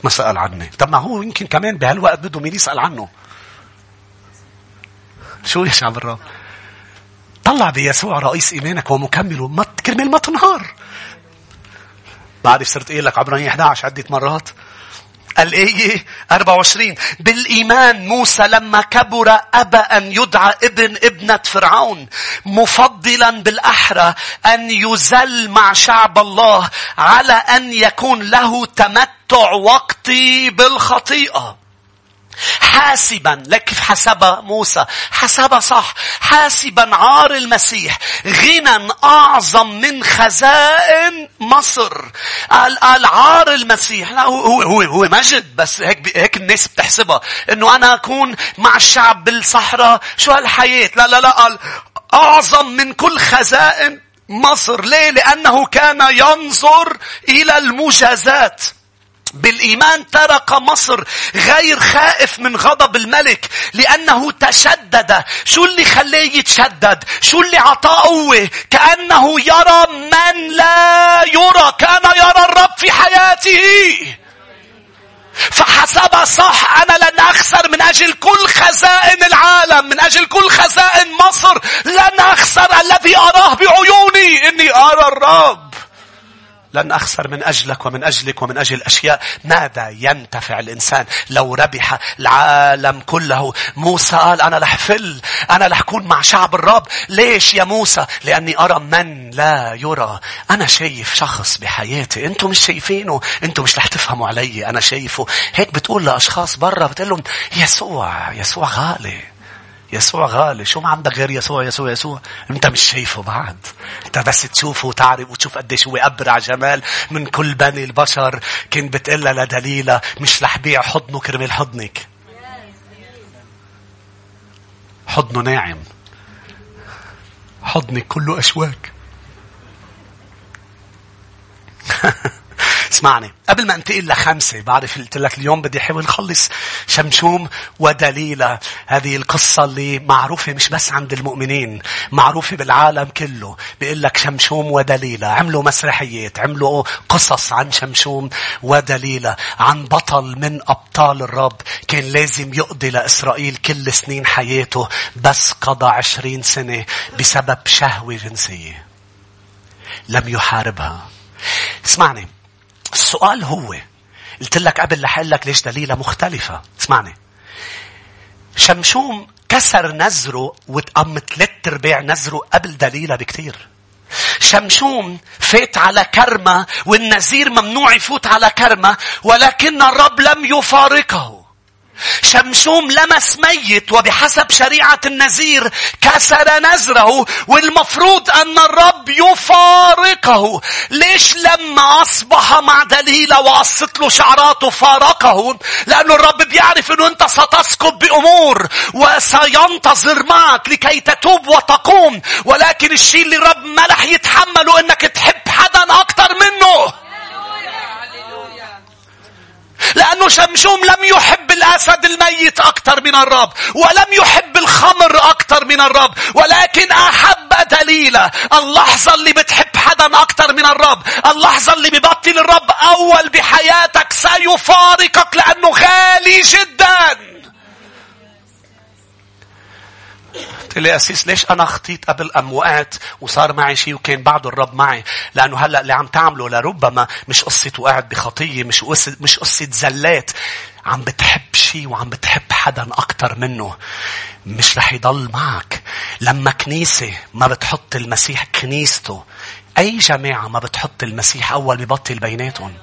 ما سأل عني طب ما هو يمكن كمان بهالوقت بده مين يسأل عنه؟ شو يا شعب الرب؟ طلع بيسوع رئيس إيمانك ومكمله ما كرمال ما تنهار. بعد صرت قايل لك عبرانية 11 عدة مرات الآية؟ 24 بالإيمان موسى لما كبر أبى أن يدعى ابن ابنة فرعون مفضلا بالأحرى أن يزل مع شعب الله على أن يكون له تمتع وقتي بالخطيئة. حاسبا. لك كيف حسبها موسى. حسبها صح. حاسبا عار المسيح. غنى أعظم من خزائن مصر. قال قال عار المسيح. لا هو هو هو مجد بس هيك هيك الناس بتحسبها. إنه أنا أكون مع الشعب بالصحراء. شو هالحياة؟ لا لا لا. قال أعظم من كل خزائن مصر. ليه؟ لأنه كان ينظر إلى المجازات. بالإيمان ترك مصر غير خائف من غضب الملك لأنه تشدد. شو اللي خلاه يتشدد؟ شو اللي عطاه؟ قوة كأنه يرى من لا يرى كان يرى الرب في حياته. فحسب صح أنا لن أخسر من أجل كل خزائن العالم من أجل كل خزائن مصر لن أخسر الذي أراه بعيوني إني أرى الرب. لن أخسر من أجلك ومن أجلك ومن أجل أشياء ماذا ينتفع الإنسان لو ربح العالم كله؟ موسى قال أنا رح فل أنا رح أكون مع شعب الرب. ليش يا موسى؟ لأني أرى من لا يرى. أنا شايف شخص بحياتي. أنتم مش شايفينه. أنتم مش رح تفهموا علي. أنا شايفه. هيك بتقول لأشخاص برا بتقول لهم يسوع يسوع غالي. يسوع غالي. شو ما عندك غير يسوع يسوع يسوع. انت مش شايفه بعد. انت بس تشوفه وتعرف وتشوف قديش هو أبرع جمال من كل بني البشر. كنت بتقلها لدليلة مش رح بيع حضنه كرمال حضنك. حضنه ناعم. حضنك كله أشواك. اسمعني. قبل ما انتقل لخمسة بعرف قلت لك اليوم بدي أحاول اخلص شمشوم ودليلة. هذه القصة اللي معروفة مش بس عند المؤمنين معروفة بالعالم كله. بيقول لك شمشوم ودليلة. عملوا مسرحيات عملوا قصص عن شمشوم ودليلة عن بطل من أبطال الرب. كان لازم يقضي لإسرائيل كل سنين حياته بس قضى عشرين سنة بسبب شهوة جنسية. لم يحاربها. اسمعني. السؤال هو قلت لك قبل رح لك ليش دليلة مختلفة. اسمعني. شمشوم كسر نزره وتقم ثلاث ارباع نزره قبل دليلة بكتير. شمشوم فات على كرمة والنزير ممنوع يفوت على كرمة ولكن الرب لم يفارقه. شمشوم لمس ميت وبحسب شريعة النزير كسر نزره والمفروض أن الرب يفارقه. ليش لما أصبح مع دليلة وقصت له شعراته فارقه؟ لأنه الرب بيعرف أنه أنت ستسقط بأمور وسينتظر معك لكي تتوب وتقوم. ولكن الشيء اللي الرب ما رح يتحمله أنك تحب حدا أكثر منه. لأنه شمشوم لم يحب الأسد الميت أكثر من الرب ولم يحب الخمر أكثر من الرب ولكن أحب دليلة اللحظة اللي بتحب حدا أكثر من الرب اللحظة اللي ببطل الرب أول بحياتك سيفارقك لأنه غالي جداً. قلت لي أسيس ليش أنا خطيت قبل أموات وصار معي شيء وكان بعده الرب معي؟ لأنه هلأ اللي عم تعمله لربما مش قصة وقعت بخطية مش قصة, مش قصة زلات. عم بتحب شيء وعم بتحب حدا أكتر منه. مش رح يضل معك. لما كنيسة ما بتحط المسيح كنيسته أي جماعة ما بتحط المسيح أول ببطل بيناتهم؟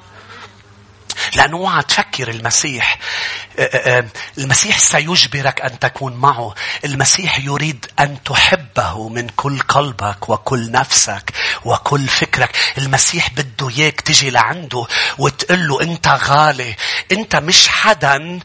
لأنه اوعى تفكر المسيح المسيح سيجبرك أن تكون معه. المسيح يريد أن تحبه من كل قلبك وكل نفسك وكل فكرك. المسيح بده إياك تجي لعنده وتقول له أنت غالي. أنت مش حدا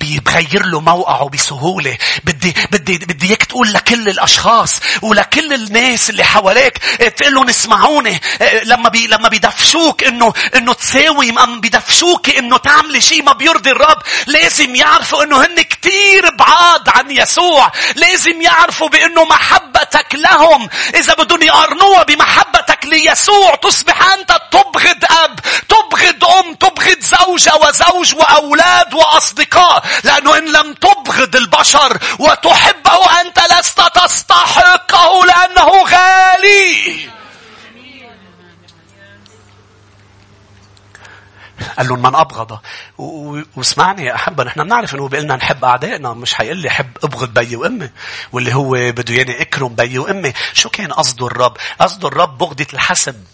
بيغير له موقعه بسهولة. بدي بدي بدي إياك تقول لكل الأشخاص ولكل الناس اللي حواليك تقول لهم اسمعوني لما بي لما بيدفشوك إنه إنه تساوي بيدفشوك إنه تعملي شيء ما بيرضي الرب لازم يعرفوا إنه هن كتير بعاد عن يسوع. لازم يعرفوا بإنه محبتك لهم إذا بدهم يقارنوها بمحبتك ليسوع تصبح أنت تبغض أب، تبغض أم، تبغض زوجة وزوج وأولاد وأصدقاء. لأنه إن لم تبغض البشر وتحبه أنت لست تستحقه لأنه غالي. قال لهم من أبغض. واسمعني يا أحبة نحن بنعرف إنه بيقلنا نحب أعدائنا مش حيقول لي حب أبغض بيي وأمي واللي هو بده ياني أكرم بيي وأمي. شو كان قصده الرب؟ قصده الرب بغضة الحسب.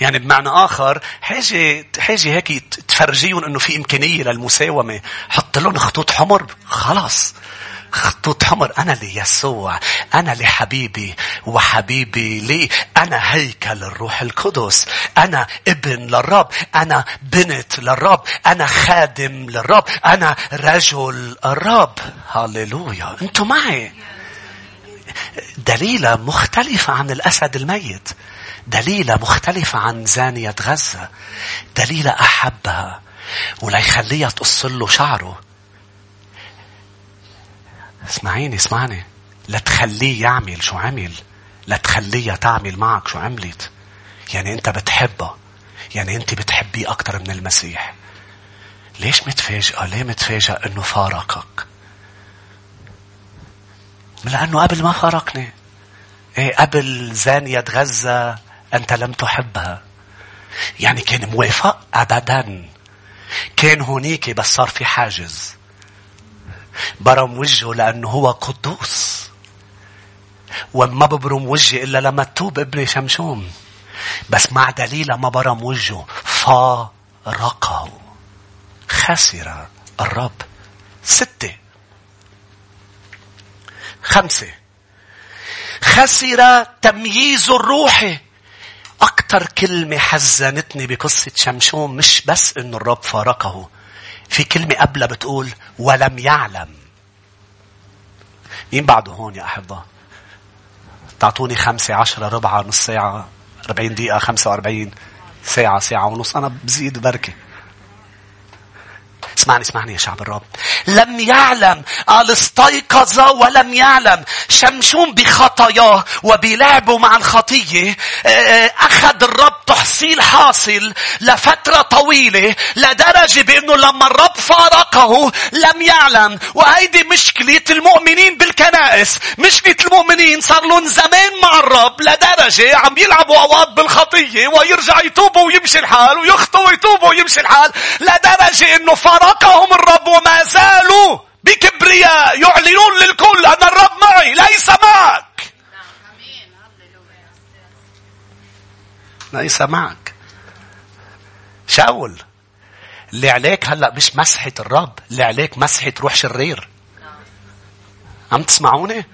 يعني بمعنى آخر حاجة حاجة هيك تفرجيهم إنه في إمكانية للمساومة. حط لهم خطوط حمر خلاص. خطوط حمر أنا ليسوع أنا لحبيبي وحبيبي لي أنا هيكل الروح القدس. أنا ابن للرب أنا بنت للرب أنا خادم للرب أنا رجل الرب. هاليلويا أنتوا معي؟ دليلة مختلفة عن الأسد الميت. دليلة مختلفة عن زانية غزة. دليلة أحبها. ولا يخليها تقص له شعره. اسمعيني اسمعني. لا تخليه يعمل شو عمل. لا تعمل معك شو عملت. يعني انت بتحبها يعني انت بتحبيه أكتر من المسيح. ليش متفاجئة؟ ليه متفاجئ إنه فارقك؟ لأنه قبل ما فارقني. إيه قبل زانية غزة أنت لم تحبها. يعني كان موافق أبدا. كان هونيك بس صار في حاجز. برم وجهه لأنه هو قدوس. وما ببرم وجهي إلا لما تتوب ابني شمشوم. بس مع دليل ما برم وجهه فارقه. خسر الرب. ستة. خمسة. خسر تمييز الروحي أكتر كلمة حزنتني بقصة شمشون مش بس إنه الرب فارقه. في كلمة قبلها بتقول ولم يعلم. مين بعده هون يا أحبة؟ تعطوني خمسة عشرة ربعة نص ساعة أربعين دقيقة خمسة وأربعين ساعة ساعة ونص أنا بزيد بركة اسمعني اسمعني يا شعب الرب. لم يعلم قال استيقظ ولم يعلم. شمشون بخطاياه وبلعبه مع الخطية. آه، آه، أخذ الرب تحصيل حاصل لفترة طويلة لدرجة بأنه لما الرب فارقه لم يعلم. وهيدي مشكلة المؤمنين بالكنائس. مشكلة المؤمنين صار لهم زمان مع الرب لدرجة عم يلعبوا أوقات بالخطية ويرجع يتوبوا ويمشي الحال ويخطوا ويتوبوا ويمشي الحال. لدرجة أنه فارقهم الرب وما زالوا بكبرياء يعلنون للكل أن الرب معي ليس معك. ليس معك. شاول اللي عليك هلأ مش مسحة الرب اللي عليك مسحة روح شرير. عم تسمعوني؟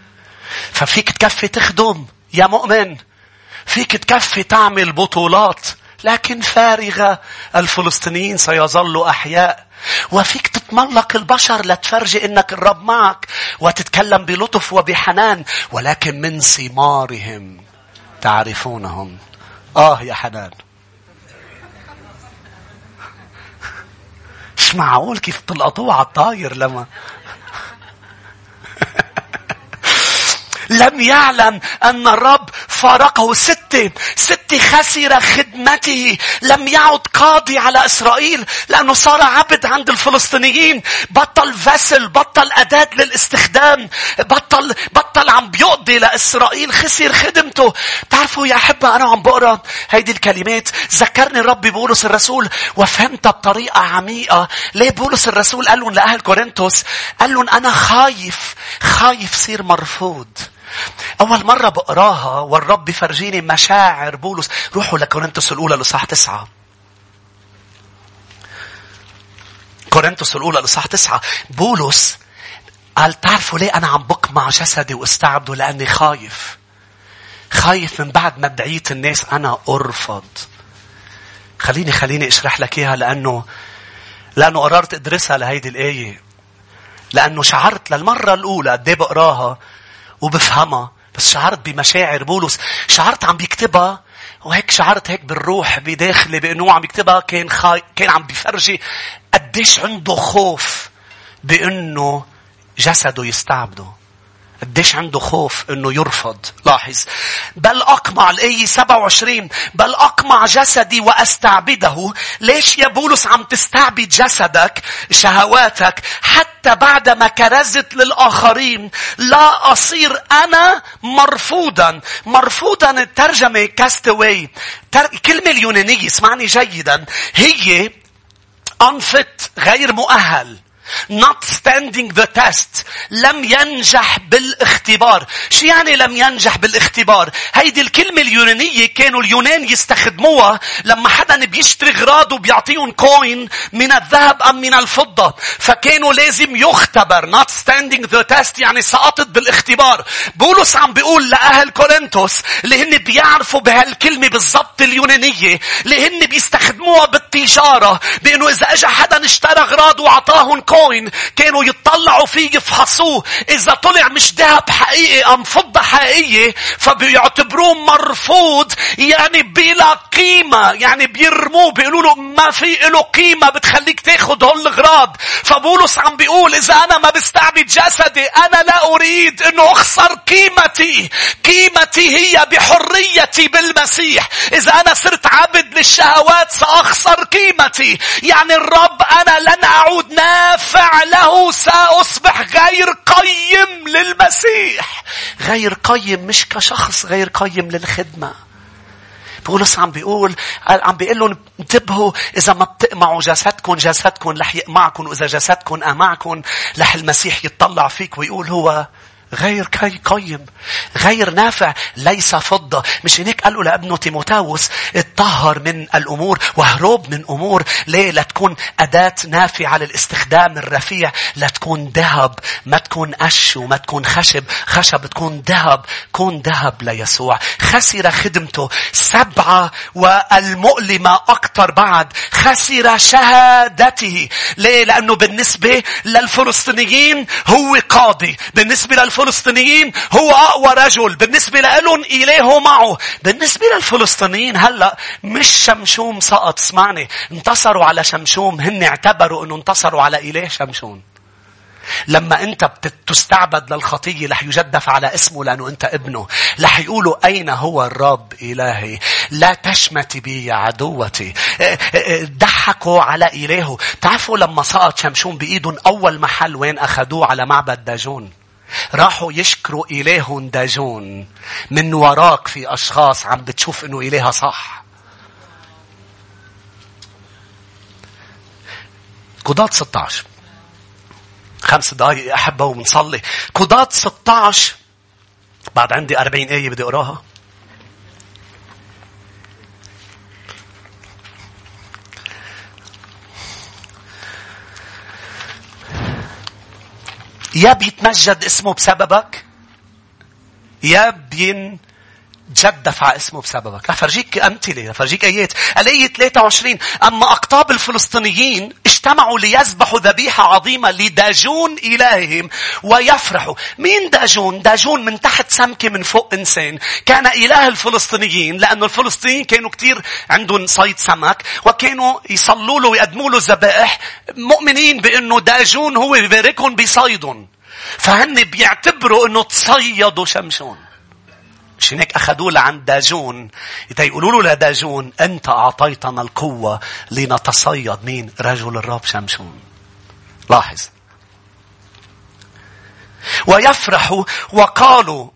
ففيك تكفي تخدم يا مؤمن. فيك تكفي تعمل بطولات. لكن فارغة. الفلسطينيين سيظلوا أحياء. وفيك تتملق البشر لتفرجي إنك الرب معك. وتتكلم بلطف وبحنان. ولكن من ثمارهم تعرفونهم. آه يا حنان. مش معقول كيف تلقطوه على الطاير لما لم يعلم أن الرب فارقه ستة ستة خسر خدمته. لم يعد قاضي على إسرائيل لأنه صار عبد عند الفلسطينيين. بطل فسل بطل أداة للاستخدام بطل بطل عم بيقضي لإسرائيل خسر خدمته. تعرفوا يا أحبة أنا عم بقرأ هيدي الكلمات. ذكرني ربي بولس الرسول وفهمتها بطريقة عميقة. ليه بولس الرسول قال لهم لأهل كورنثوس؟ قال لهم أنا خايف خايف صير مرفوض. أول مرة بقراها والرب بفرجيني مشاعر بولس روحوا لكورنثوس الأولى لصح تسعة. كورنثوس الأولى لصح تسعة. بولس قال تعرفوا ليه أنا عم بقمع جسدي واستعبده؟ لأني خايف. خايف من بعد ما دعيت الناس أنا أرفض. خليني خليني أشرح لك إياها لأنه لأنه قررت أدرسها لهيدي الآية. لأنه شعرت للمرة الأولى قد إيه بقراها وبفهمها. بس شعرت بمشاعر بولس. شعرت عم بيكتبها. وهيك شعرت هيك بالروح بداخلي بأنه عم يكتبها كان خاي... كان عم بيفرجي قديش عنده خوف بأنه جسده يستعبده. قديش عنده خوف إنه يرفض. لاحظ. بل أقمع الايه 27 بل أقمع جسدي وأستعبده. ليش يا بولس عم تستعبد جسدك شهواتك؟ حتى بعد ما كرزت للآخرين لا أصير أنا مرفوضا. مرفوضا الترجمة كاستوي كلمة اليونانية اسمعني جيدا. هي unfit غير مؤهل. Not standing the test. لم ينجح بالاختبار. شو يعني لم ينجح بالاختبار؟ هيدي الكلمة اليونانية كانوا اليونان يستخدموها لما حدا بيشتري غراض وبيعطيهم كوين من الذهب أم من الفضة. فكانوا لازم يختبر. Not standing the test يعني سقطت بالاختبار. بولس عم بيقول لأهل كورنثوس اللي هن بيعرفوا بهالكلمة بالضبط اليونانية اللي هن بيستخدموها بالتجارة بأنه إذا اجى حدا اشترى غراض وعطاهم coin coin كانوا يطلعوا فيه يفحصوه. إذا طلع مش ذهب حقيقي أم فضة حقيقية فبيعتبروه مرفوض يعني بلا قيمة. يعني بيرموه بيقولوا له ما في له قيمة بتخليك تاخد هول الغراض فبولس عم بيقول إذا أنا ما بستعبد جسدي أنا لا أريد أنه أخسر قيمتي. قيمتي هي بحريتي بالمسيح. إذا أنا صرت عبد للشهوات سأخسر قيمتي. يعني الرب أنا لن أعود. ناف فعله سأصبح غير قيم للمسيح. غير قيم مش كشخص غير قيم للخدمة. بولس عم بيقول عم بيقول لهم انتبهوا إذا ما بتقمعوا جسدكم جسدكم رح يقمعكم وإذا جسدكم أمعكم رح المسيح يتطلع فيك ويقول هو غير قيم غير نافع ليس فضة. مش هيك قالوا لابنه تيموتاوس اتطهر من الأمور وهروب من أمور. ليه؟ لتكون أداة نافعة للاستخدام الرفيع. لتكون ذهب ما تكون قش وما تكون خشب. خشب تكون ذهب كون ذهب ليسوع. خسر خدمته. سبعة والمؤلمة أكثر بعد. خسر شهادته. ليه؟ لأنه بالنسبة للفلسطينيين هو قاضي. بالنسبة للفلسطينيين الفلسطينيين هو أقوى رجل بالنسبة لهم إليه معه بالنسبة للفلسطينيين هلأ مش شمشوم سقط اسمعني انتصروا على شمشوم هن اعتبروا أنه انتصروا على إله شمشون لما أنت بتستعبد للخطية رح يجدف على اسمه لأنه أنت ابنه. رح يقولوا أين هو الرب إلهي؟ لا تشمتي بي يا عدوتي. آه، آه، آه، ضحكوا على إلهه. تعرفوا لما سقط شمشون بإيدهم أول محل وين أخذوه على معبد داجون. راحوا يشكروا إلههم داجون. من وراك في أشخاص عم بتشوف إنه إلهها صح. قضاة 16 خمس دقائق أحبه ونصلي قضاة 16 بعد عندي 40 آية بدي أقراها. يا بيتمجد اسمه بسببك؟ يا بين جدف على اسمه بسببك. رح فرجيك أمثلة، رح فرجيك آيات. الآية 23 أما أقطاب الفلسطينيين اجتمعوا ليذبحوا ذبيحة عظيمة لداجون إلههم ويفرحوا. مين داجون؟ داجون من تحت سمكة من فوق إنسان. كان إله الفلسطينيين لأنه الفلسطينيين كانوا كتير عندهم صيد سمك وكانوا يصلوا له ويقدموا له ذبائح مؤمنين بأنه داجون هو يباركهم بصيدهم. فهن بيعتبروا أنه تصيدوا شمشون. مش هيك أخذوه لعند داجون يقولوا له لداجون أنت أعطيتنا القوة لنتصيد مين؟ رجل الرب شمشون. لاحظ. ويفرحوا وقالوا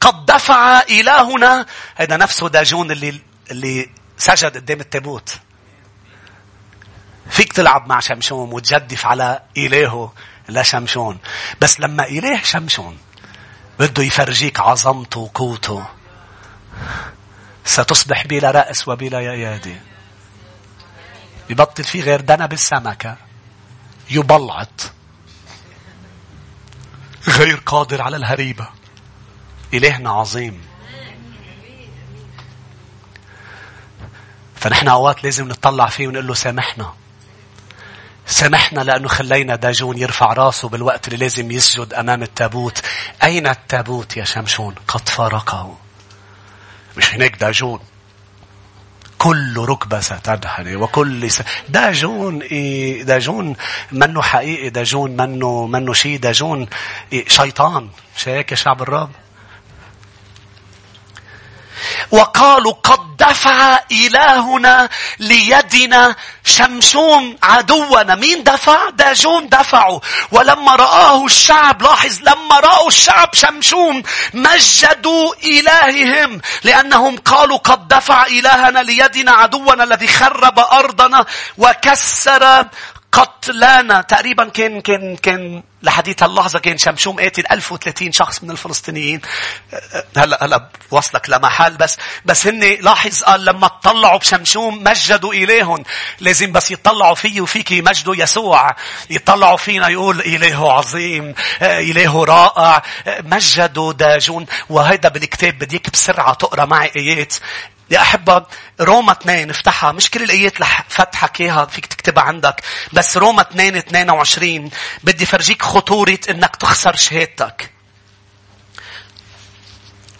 قد دفع إلهنا هذا نفسه داجون اللي اللي سجد قدام التابوت. فيك تلعب مع شمشون وتجدف على إلهه لشمشون. بس لما إله شمشون بده يفرجيك عظمته وقوته. ستصبح بلا رأس وبلا يادي يبطل في غير دنب السمكة يبلعط. غير قادر على الهريبة. إلهنا عظيم. فنحن أوقات لازم نطلع فيه ونقول له سامحنا. سامحنا لأنه خلينا داجون يرفع راسه بالوقت اللي لازم يسجد أمام التابوت. أين التابوت يا شمشون؟ قد فارقه. مش هناك داجون. كل ركبة ستنحني وكل س... داجون إيه داجون منه حقيقي داجون منه منه شيء داجون إيه شيطان هيك يا شعب الرب وقالوا قد دفع إلهنا ليدنا شمشون عدونا مين دفع؟ داجون دفعوا ولما رآه الشعب لاحظ لما رأوا الشعب شمشون مجدوا إلههم لأنهم قالوا قد دفع إلهنا ليدنا عدونا الذي خرب أرضنا وكسر قتلانا. تقريبا كان كان كان لحديث اللحظة كان شمشوم قاتل 1030 شخص من الفلسطينيين. هلا هلا وصلك لمحل بس بس هن لاحظ قال لما تطلعوا بشمشوم مجدوا إلههم لازم بس يطلعوا فيه وفيك يمجدوا يسوع. يطلعوا فينا يقول إله عظيم إله رائع. مجدوا داجون. وهذا بالكتاب بديك بسرعة تقرأ معي آيات. يا أحبة روما 2 افتحها مش كل الآيات رح فتحك إياها فيك تكتبها عندك بس روما 2 22 بدي فرجيك خطورة إنك تخسر شهادتك.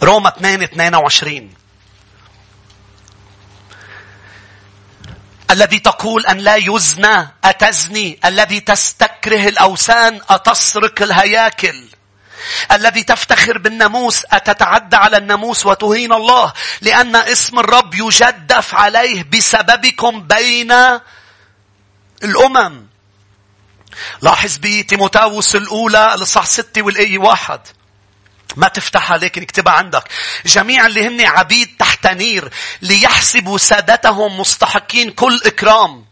روما 2 22 الذي تقول أن لا يزنى أتزني. الذي تستكره الأوثان أتسرق الهياكل. الذي تفتخر بالناموس أتتعدى على الناموس وتهين الله لأن اسم الرب يجدف عليه بسببكم بين الأمم لاحظ بتيموتاوس الأولى الإصحاح ستة والآية واحد ما تفتحها لكن اكتبها عندك. جميع اللي هن عبيد تحت نير ليحسبوا سادتهم مستحقين كل إكرام.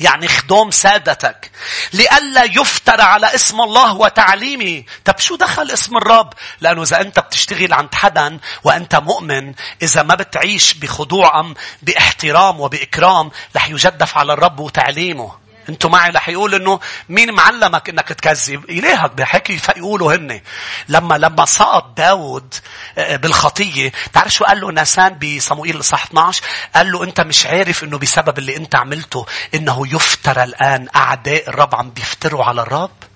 يعني خدوم سادتك. لئلا يفتر على اسم الله وتعليمه. طب شو دخل اسم الرب؟ لأنه إذا أنت بتشتغل عند حدا وأنت مؤمن إذا ما بتعيش بخضوع بإحترام وبإكرام رح يجدف على الرب وتعليمه. أنتوا معي رح يقول انه مين معلمك انك تكذب؟ إلهك بحكي فيقولوا هن. لما لما سقط داود آه، بالخطية، بتعرف شو قال له ناسان بصموئيل الاصحاح 12؟ قال له انت مش عارف انه بسبب اللي انت عملته انه يفترى الآن أعداء الرب عم بيفتروا على الرب؟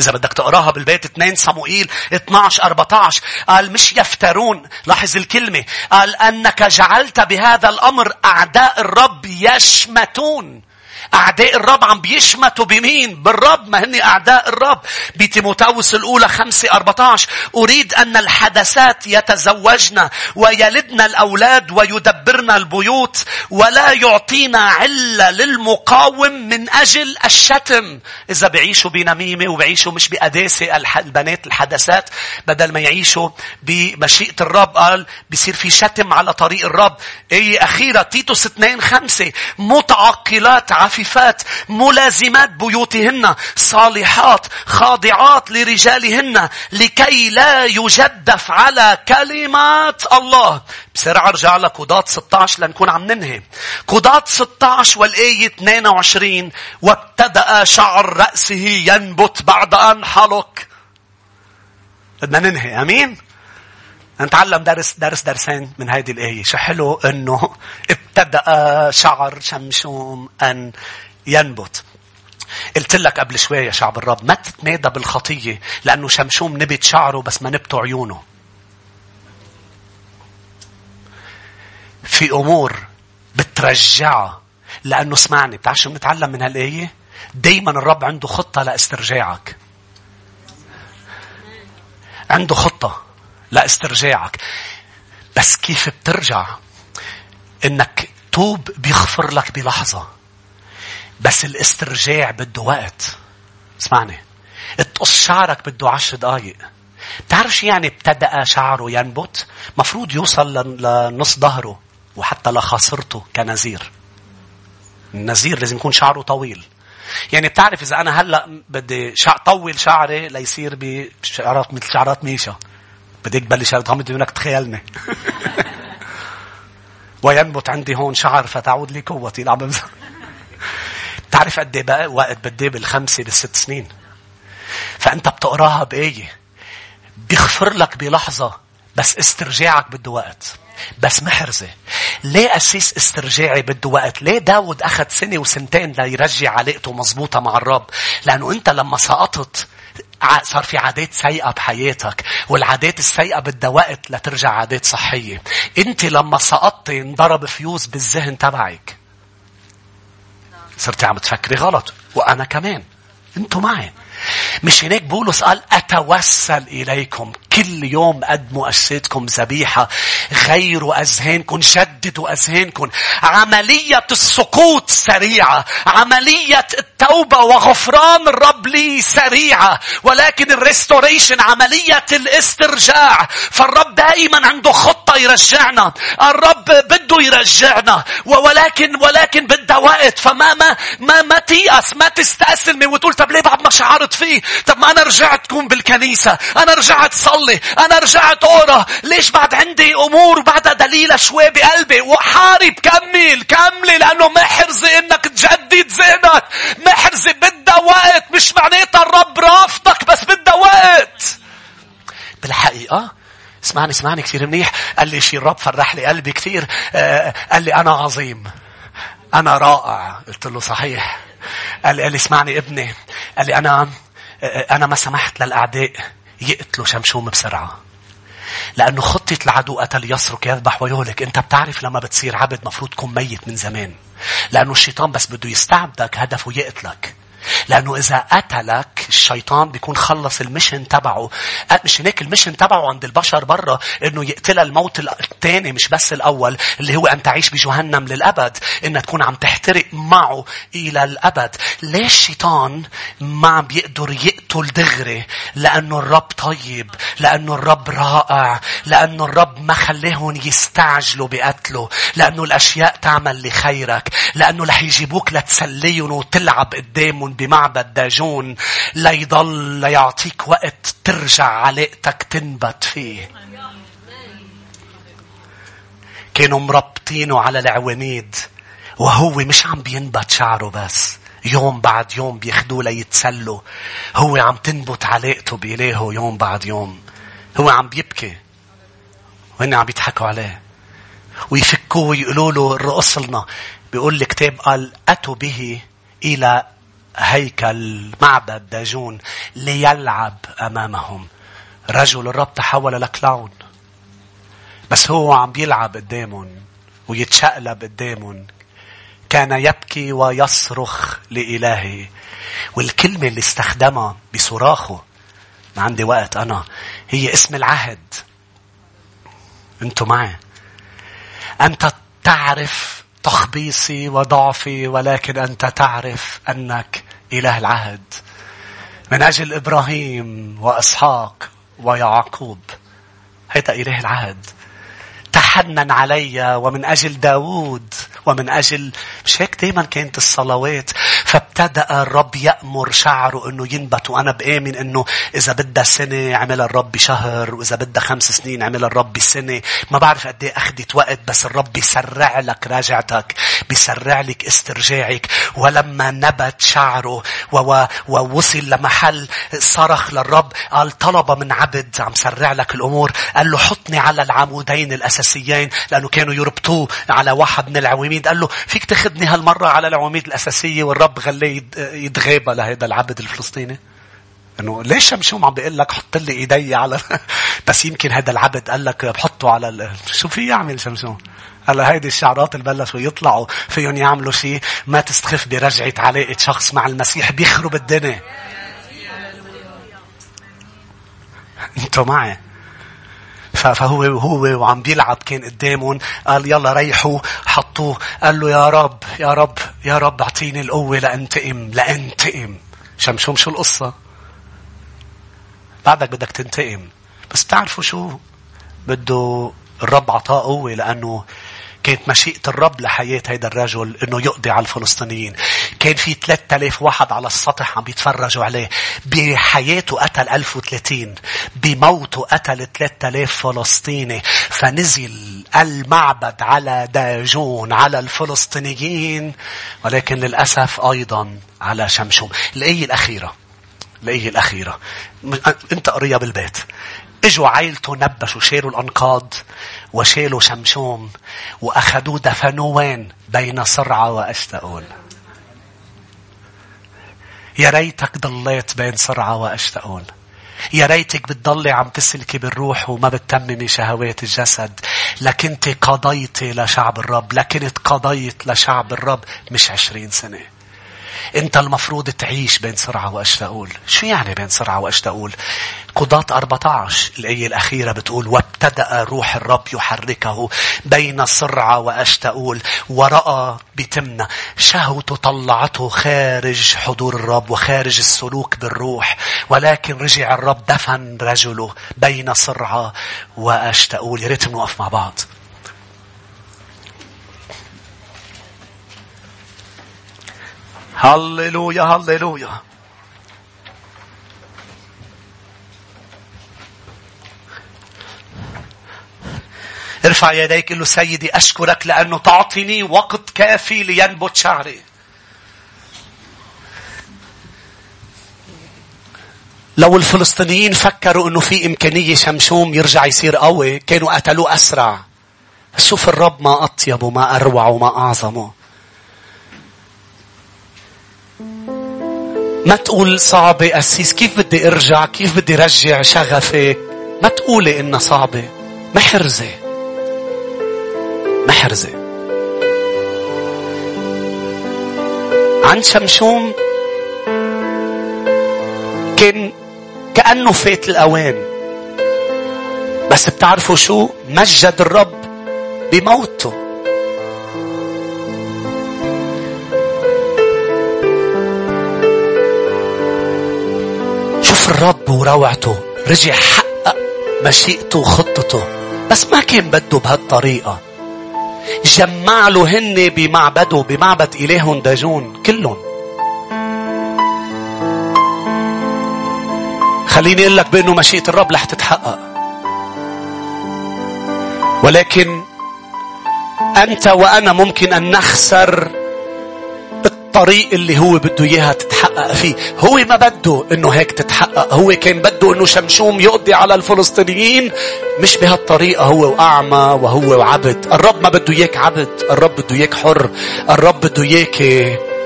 إذا بدك تقراها بالبيت 2 صموئيل 12 14 قال مش يفترون. لاحظ الكلمة. قال أنك جعلت بهذا الأمر أعداء الرب يشمتون. أعداء الرب عم بيشمتوا بمين؟ بالرب ما هني أعداء الرب. بتيموتاوس الأولى 5 14 أريد أن الحدثات يتزوجن ويلدن الأولاد ويدبرن البيوت ولا يعطينا علة للمقاوم من أجل الشتم. إذا بعيشوا بنميمة وبعيشوا مش بقداسة البنات الحدثات بدل ما يعيشوا بمشيئة الرب قال بيصير في شتم على طريق الرب. إيه أخيرا تيتوس 2 5 متعقلات عفيفات ملازمات بيوتهن صالحات خاضعات لرجالهن لكي لا يجدف على كلمات الله. بسرعة أرجع لك قضاة 16 لنكون عم ننهي. قضاة 16 والآية 22 وابتدأ شعر رأسه ينبت بعد أن حلق. بدنا ننهي أمين؟ نتعلم درس درس درسين من هذه الآية. شو حلو إنه ابتدأ شعر شمشوم أن ينبت. قلت لك قبل شوي يا شعب الرب ما تتمادى بالخطية لأنه شمشوم نبت شعره بس ما نبتوا عيونه. في أمور بترجعها لأنه اسمعني بتعرف شو بنتعلم من هالآية؟ دايما الرب عنده خطة لاسترجاعك. عنده خطة. لاسترجاعك بس كيف بترجع؟ إنك توب بيغفر لك بلحظة. بس الاسترجاع بده وقت. اسمعني. تقص شعرك بده عشر دقايق. بتعرف شو يعني ابتدأ شعره ينبت؟ مفروض يوصل لنص ظهره وحتى لخاصرته كنزير. النزير لازم يكون شعره طويل. يعني بتعرف إذا أنا هلأ بدي شع... طول شعري ليصير بشعرات مثل شعرات ميشا. بديك بلش غمض عيونك تخيلني وينبت عندي هون شعر فتعود لي قوتي العب تعرف قد إيه بقى وقت بدي بالخمسة بالست سنين فأنت بتقراها بإيه بيغفر لك بلحظة بس استرجاعك بده وقت بس محرزة. ليه أسيس استرجاعي بده وقت؟ ليه داود أخذ سنة وسنتين ليرجع علاقته مزبوطة مع الرب؟ لأنه أنت لما سقطت صار في عادات سيئة بحياتك والعادات السيئة بدها وقت لترجع عادات صحية. أنت لما سقطتي انضرب فيوز بالذهن تبعك. صرتي عم تفكري غلط وأنا كمان. أنتوا معي. مش هيك بولس قال أتوسل إليكم كل يوم قدموا أجسادكم ذبيحة غيروا أذهانكم شددوا أذهانكم. عملية السقوط سريعة. عملية التوبة وغفران الرب لي سريعة. ولكن ال restoration عملية الاسترجاع. فالرب دائما عنده خطة يرجعنا. الرب بده يرجعنا. ولكن ولكن بدها وقت فما ما ما ما تيأس ما تستأسلمي وتقول طب ليه بعد ما شعرت فيه؟ طب ما أنا رجعت كون بالكنيسة. أنا رجعت صلي. أنا رجعت أقرأ. ليش بعد عندي أمور بعدها دليلة شوي بقلبي. وحارب كمل كملي لأنه محرزة إنك تجدد ذهنك. محرزة بدها وقت. مش معناتها الرب رافضك بس بدها وقت. بالحقيقة اسمعني اسمعني كثير منيح. قال لي شي الرب فرح لي قلبي كثير. آه قال لي أنا عظيم. أنا رائع. قلت له صحيح. قال لي, قال لي اسمعني ابني. قال لي أنا أنا ما سمحت للأعداء يقتلوا شمشوم بسرعة. لأنه خطة العدو قتل يسرق يذبح ويهلك. أنت بتعرف لما بتصير عبد مفروض تكون ميت من زمان. لأنه الشيطان بس بده يستعبدك هدفه يقتلك. لأنه إذا قتلك الشيطان بيكون خلص المشن تبعه. مش هناك المشن تبعه عند البشر برا إنه يقتلها الموت الثاني مش بس الأول اللي هو أن تعيش بجهنم للأبد. إنها تكون عم تحترق معه إلى الأبد. ليش الشيطان ما عم بيقدر يقتل دغري لأنه الرب طيب لأنه الرب رائع لأنه الرب ما خليهم يستعجلوا بقتله لأنه الأشياء تعمل لخيرك لأنه رح يجيبوك لتسليهم وتلعب قدامهم بمعبد داجون ليضل ليعطيك وقت ترجع علاقتك تنبت فيه. كانوا مربطينه على العواميد وهو مش عم بينبت شعره بس. يوم بعد يوم بياخدوه ليتسلوا. هو عم تنبت علاقته بإلهه يوم بعد يوم. هو عم بيبكي. وهن عم بيضحكوا عليه. ويفكوه ويقولوا له الرقص لنا. بيقول الكتاب قال أتوا به إلى هيكل معبد داجون ليلعب أمامهم. رجل الرب تحول لكلاون بس هو عم بيلعب قدامهم ويتشقلب قدامهم كان يبكي ويصرخ لإلهه والكلمة اللي استخدمها بصراخه ما عندي وقت أنا هي اسم العهد. أنتوا معي. أنت تعرف تخبيصي وضعفي ولكن أنت تعرف أنك إله العهد. من أجل إبراهيم وإسحاق ويعقوب هذا إله العهد. تحنن علي ومن أجل داود ومن أجل مش هيك دايما كانت الصلوات. فابتدأ الرب يأمر شعره أنه ينبت وأنا بآمن أنه إذا بدها سنة عمل الرب بشهر وإذا بدها خمس سنين عمل الرب بسنة ما بعرف قد إيه أخذت وقت بس الرب بيسرع لك راجعتك بيسرع لك استرجاعك. ولما نبت شعره ووصل لمحل صرخ للرب قال طلب من عبد عم سرع لك الأمور. قال له حطني على العمودين الأساسيين. لأنه كانوا يربطوه على واحد من العواميد. قال له فيك تاخذني هالمرة على العواميد الأساسية والرب خليه يتغابى لهذا العبد الفلسطيني؟ إنه ليش شمشوم عم بيقول لك؟ حط لي إيدي على بس يمكن هذا العبد قال لك بحطه على ال... شو في يعمل شمشوم هلا هيدي الشعرات اللي بلشوا يطلعوا فيهم يعملوا شيء ما تستخف برجعة علاقة شخص مع المسيح بيخرب الدنيا. أنتوا معي؟ فهو هو وعم بيلعب كان قدامهم. قال يلا ريحوا حطوه. قال له يا رب يا رب يا رب اعطيني القوة لأنتقم لأنتقم. شمشوم شو القصة؟ بعدك بدك تنتقم. بس تعرفوا شو؟ بده الرب عطاه قوة لأنه كانت مشيئة الرب لحياة هيدا الرجل إنه يقضي على الفلسطينيين. كان في 3000 واحد على السطح عم بيتفرجوا عليه. بحياته قتل 1030. بموته قتل 3000 فلسطيني. فنزل المعبد على داجون على الفلسطينيين ولكن للأسف أيضا على شمشوم. الآية الأخيرة. الآية الأخيرة. أنت قريها بالبيت. إجوا عيلته نبشوا شالوا الأنقاض وشالوا شمشوم وأخذوه دفنوه وين؟ بين صرعة وأشتاؤول. يا ريتك ضليت بين صرعة وأشتاؤول. يا ريتك بتضلي عم تسلكي بالروح وما بتتممي شهوات الجسد لكنت قضيتي لشعب الرب لكنت قضيت لشعب الرب مش عشرين سنة انت المفروض تعيش بين سرعة واشتاؤول شو يعني بين سرعة واشتاؤول قضاة 14 الآية الأخيرة بتقول وابتدأ روح الرب يحركه بين سرعة وأشتاؤول ورأى بتمنى شهوته طلعته خارج حضور الرب وخارج السلوك بالروح ولكن رجع الرب دفن رجله بين سرعة وأشتاؤول. يا ريت نوقف مع بعض. هللويا هللويا. ارفع يديك له سيدي أشكرك لأنه تعطيني وقت كافي لينبت شعري. لو الفلسطينيين فكروا إنه في إمكانية شمشوم يرجع يصير قوي كانوا قتلوه أسرع. شوف الرب ما أطيبه ما أروعه ما أعظمه. ما تقول صعبة أسيس كيف بدي أرجع؟ كيف بدي رجع شغفي؟ ما تقولي إنها صعبة. محرزة محرزة عن شمشوم كان كأنه فات الأوان. بس بتعرفوا شو؟ مجد الرب بموته. شاف الرب وروعته. رجع حقق مشيئته وخطته. بس ما كان بده بهالطريقة. جمع له هن بمعبده بمعبد إلههم داجون كلهم. خليني أقول لك بأنه مشيئة الرب رح تتحقق. ولكن أنت وأنا ممكن أن نخسر الطريق اللي هو بده إياها تتحقق فيه. هو ما بده إنه هيك تتحقق. هو كان بده إنه شمشوم يقضي على الفلسطينيين. مش بهالطريقة هو وأعمى وهو وعبد. الرب ما بده إياك عبد. الرب بده إياك حر. الرب بده إياك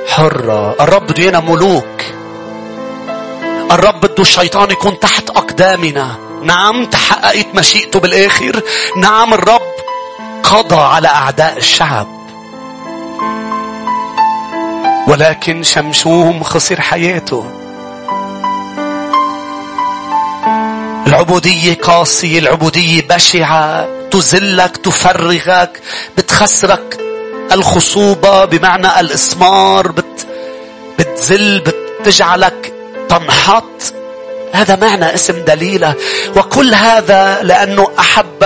حرة. الرب بده إيانا ملوك. الرب بده الشيطان يكون تحت أقدامنا. نعم تحققت مشيئته بالآخر. نعم الرب قضى على أعداء الشعب. ولكن شمشوم خسر حياته. العبودية قاسية العبودية بشعة تزلك تفرغك بتخسرك. الخصوبة بمعنى الإسمار بت بتزل بتجعلك تنحط. هذا معنى اسم دليلة. وكل هذا لأنه أحب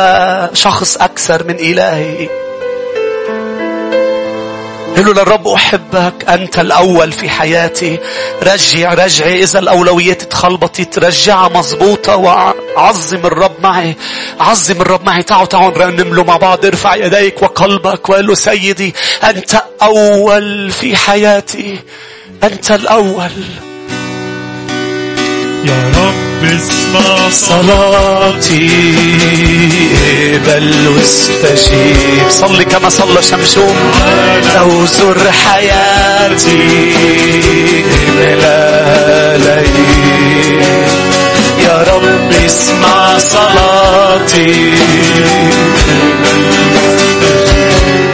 شخص أكثر من إلهي. قل له للرب أحبك أنت الأول في حياتي. رجع رجعي إذا الأولويات تخلبطت رجعها مضبوطة وعظم الرب معي. عظم الرب معي. تعالوا نرنم له مع بعض. ارفع يديك وقلبك وقل له سيدي أنت أول في حياتي. أنت الأول. يا رب اسمع صلاتي. اقبل واستجيب. صلي كما صلى شمشون. لو زر حياتي بلالي يا رب اسمع صلاتي.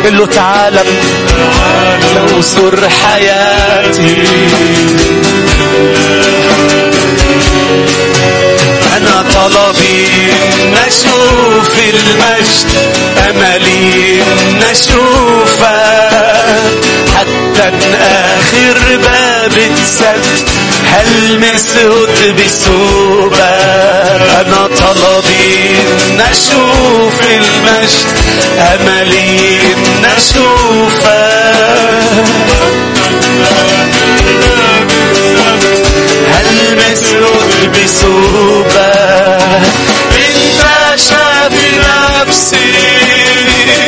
قل له تعالى. لو زر حياتي. طلبي نشوف المجد أملي نشوفك حتى آخر باب السد هلمسه بسوبك أنا طلبي نشوف المجد أملي نشوفك بسوبة إنت شافي نفسي.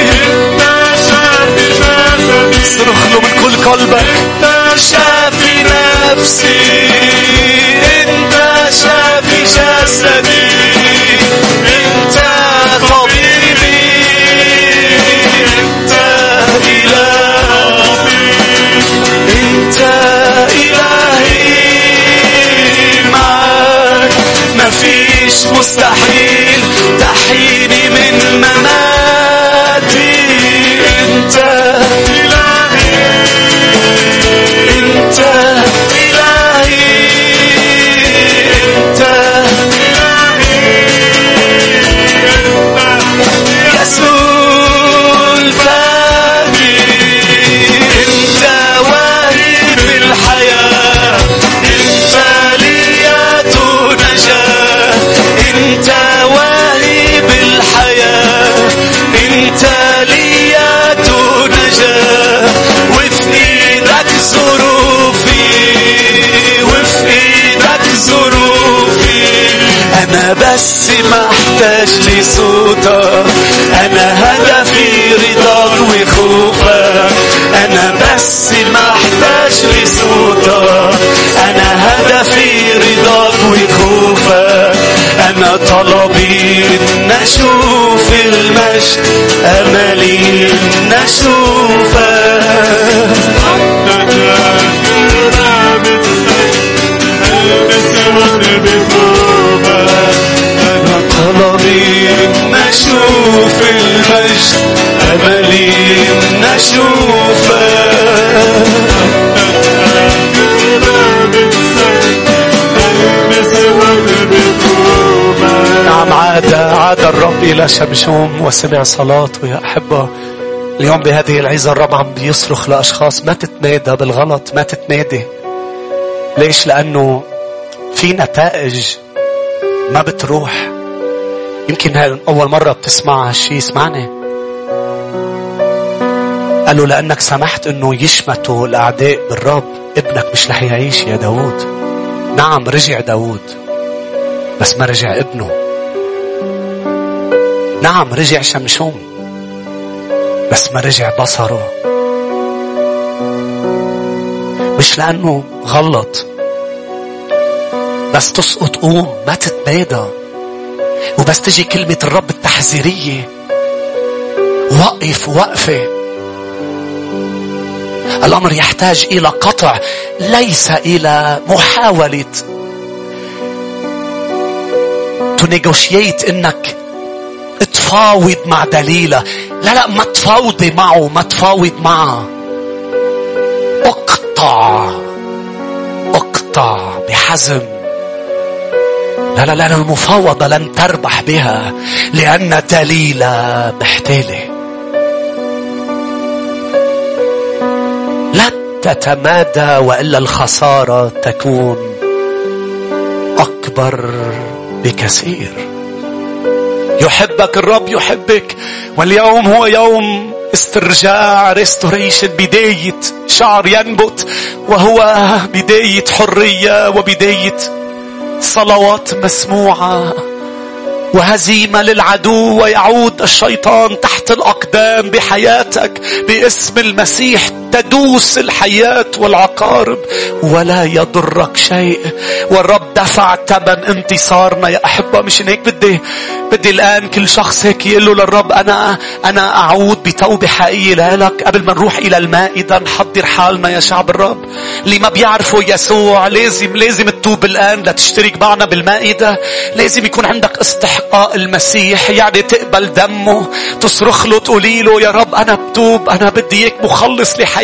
إنت شافي نفسي. صرخ له من كل قلبك. إنت شافي نفسي. طلبي ان أشوف المجد طلبي إن أشوف المجد أملي إن الرب إلى شمشوم وسمع صلاته يا أحبة. اليوم بهذه العزة الرب عم بيصرخ لأشخاص ما تتنادى بالغلط ما تتنادي ليش؟ لأنه في نتائج ما بتروح. يمكن هاي أول مرة بتسمع هالشي اسمعني. قالوا لأنك سمحت أنه يشمتوا الأعداء بالرب. ابنك مش رح يعيش يا داود نعم رجع داود بس ما رجع ابنه. نعم رجع شمشون بس ما رجع بصره. مش لأنه غلط. بس تسقط قوم ما تتمادى وبس تجي كلمة الرب التحذيرية. وقف وقفة. الأمر يحتاج إلى قطع ليس إلى محاولة. تنيغوشيت إنك تفاوض مع دليلة لا لا ما تفاوضي معه ما تفاوض معه. اقطع اقطع بحزم. لا لا لا المفاوضة لن تربح بها لأن دليلة محتالة. لا تتمادى وإلا الخسارة تكون أكبر بكثير. يحبك الرب يحبك. واليوم هو يوم استرجاع ريستوريشن بداية شعر ينبت وهو بداية حرية وبداية صلوات مسموعة. وهزيمة للعدو ويعود الشيطان تحت الأقدام بحياتك باسم المسيح. تدوس الحياة والعقارب ولا يضرك شيء. والرب دفع ثمن انتصارنا. يا أحبة مش هيك؟ بدي بدي الآن كل شخص هيك يقول له للرب أنا أنا أعود بتوبة حقيقية لك قبل ما نروح إلى المائدة. نحضر حالنا يا شعب الرب. اللي ما بيعرفوا يسوع لازم لازم تتوب الآن لتشترك معنا بالمائدة. لازم يكون عندك استحقاق المسيح. يعني تقبل دمه تصرخ له تقولي له يا رب أنا بتوب أنا بدي إياك مخلص لحياتي.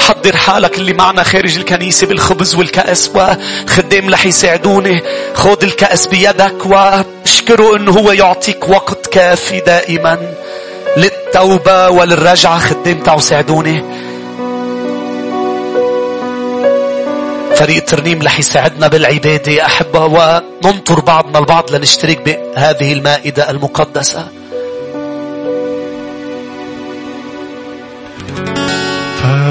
حضر حالك اللي معنا خارج الكنيسة بالخبز والكأس وخدام رح يساعدوني. خذ الكأس بيدك واشكره إنه هو يعطيك وقت كافي دائما للتوبة وللرجعة. خدام تعوا ساعدوني. فريق الترنيم رح يساعدنا بالعبادة يا أحبة وننطر بعضنا البعض لنشترك بهذه المائدة المقدسة.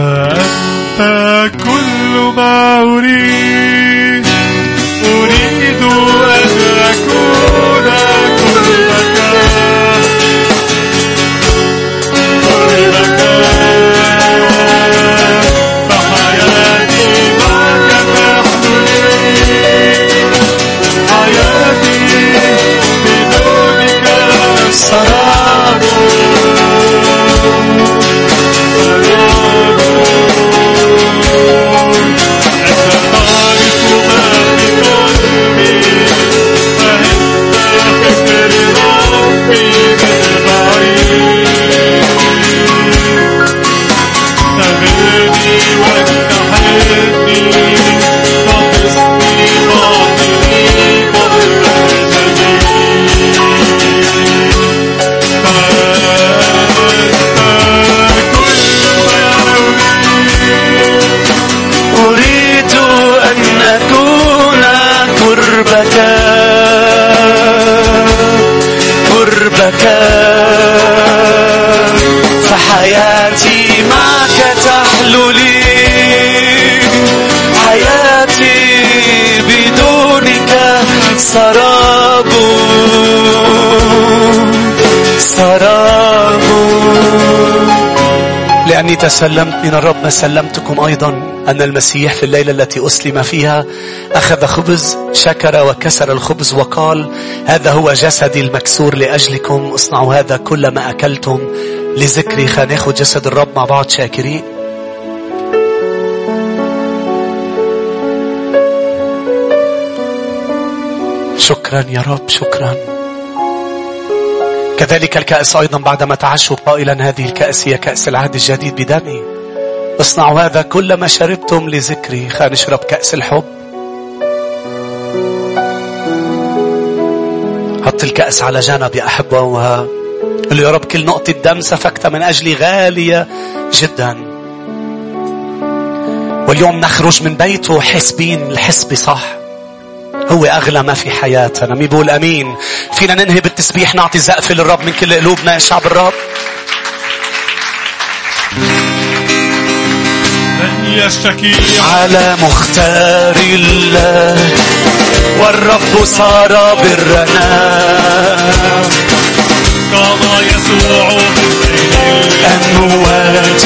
فأنت كل ما أريد أريد أن تسلمت من الرب ما سلمتكم أيضا أن المسيح في الليلة التي أسلم فيها أخذ خبز شكر وكسر الخبز وقال هذا هو جسدي المكسور لأجلكم اصنعوا هذا كل ما أكلتم لذكري. ناخد جسد الرب مع بعض شاكرين. شكرا يا رب شكرا. كذلك الكأس أيضا بعدما تعشوا قائلا هذه الكأس هي كأس العهد الجديد بدمي. اصنعوا هذا كل ما شربتم لذكري. خلينا نشرب كأس الحب. حط الكأس على جنب يا أحبة قل يا رب كل نقطة دم سفكتها من أجلي غالية جدا. واليوم نخرج من بيته حاسبين الحسبة صح. هو أغلى ما في حياتنا. مين بيقول أمين؟ فينا ننهي بالتسبيح نعطي زقفة للرب من كل قلوبنا يا شعب الرب. من يشتكي على مختار الله والرب صار برنا قام يسوع من الأموات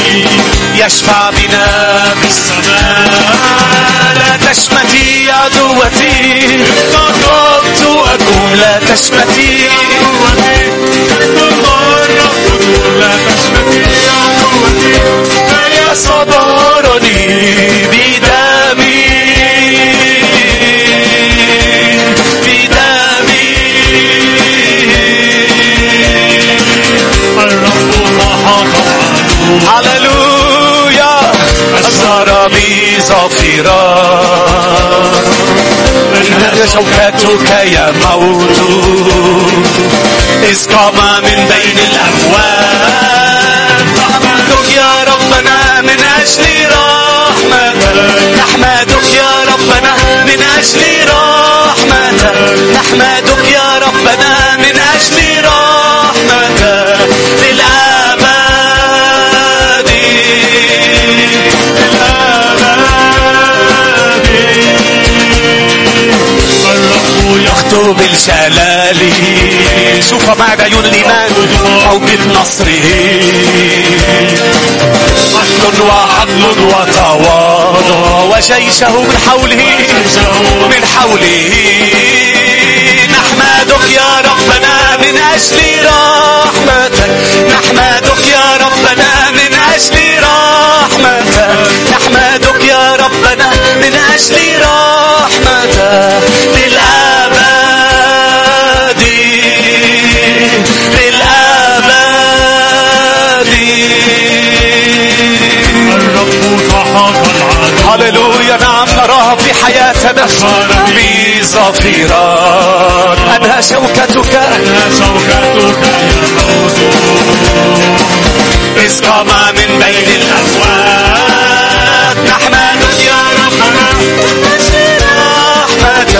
يشفع بنا بالسماء لا تشمتي عدوتي قربت أكون لا تشمتي. لا تشمتي عدوتي يا صبرني هللويا أزهر بي ظفيرا إن شوكتك يا موت إذ قام من بين الأموات نحمدك يا ربنا من أجل رحمتك نحمدك يا ربنا من أجل رحمتك نحمدك يا ربنا الرب يخطب الجلال شوف معك عيون الإيمان أو بالنصره عدل وعدل وتواضع وجيشه من حوله. من حوله. نحمدك يا ربنا من أجل رحمتك. نحمدك يا ربنا من أجل رحمتك. نحمدك يا ربنا من أجل رحمتك. هللويا نعم نراها في حياتنا. بظفيرات أنها شوكتك. أنا شوكتك يا موت إذ قام من بين الأموات نحمدك يا ربنا. رحمتك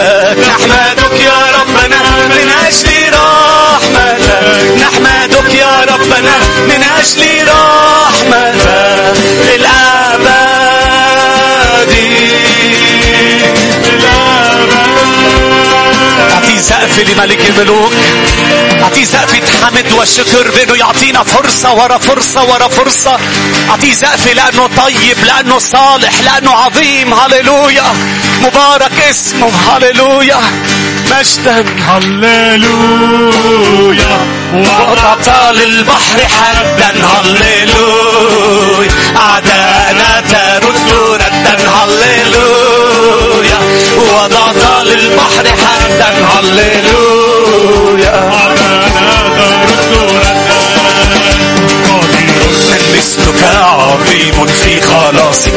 نحمدك يا ربنا. من أجل رحمتك. نحمدك يا ربنا. من أجل رحمتك. سقف لملك الملوك أعطيه سقف حمد والشكر بأنه يعطينا فرصة ورا فرصة ورا فرصة أعطيه سقف لأنه طيب لأنه صالح لأنه عظيم هللويا مبارك اسمه هللويا مجدا هللويا وقطعت للبحر حدا هللويا أعداءنا ترد ردا هللويا وضعت للبحر حدا هللويا من مثلك عظيم في خلاصك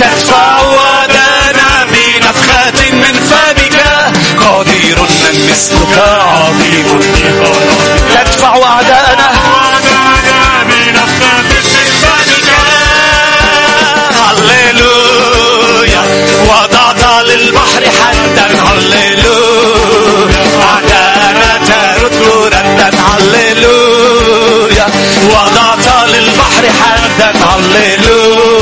تدفع ودانا بنفخات من فمك قدير من مثلك عظيم تدفع أعداءنا ردا وضعت للبحر حدا هللويا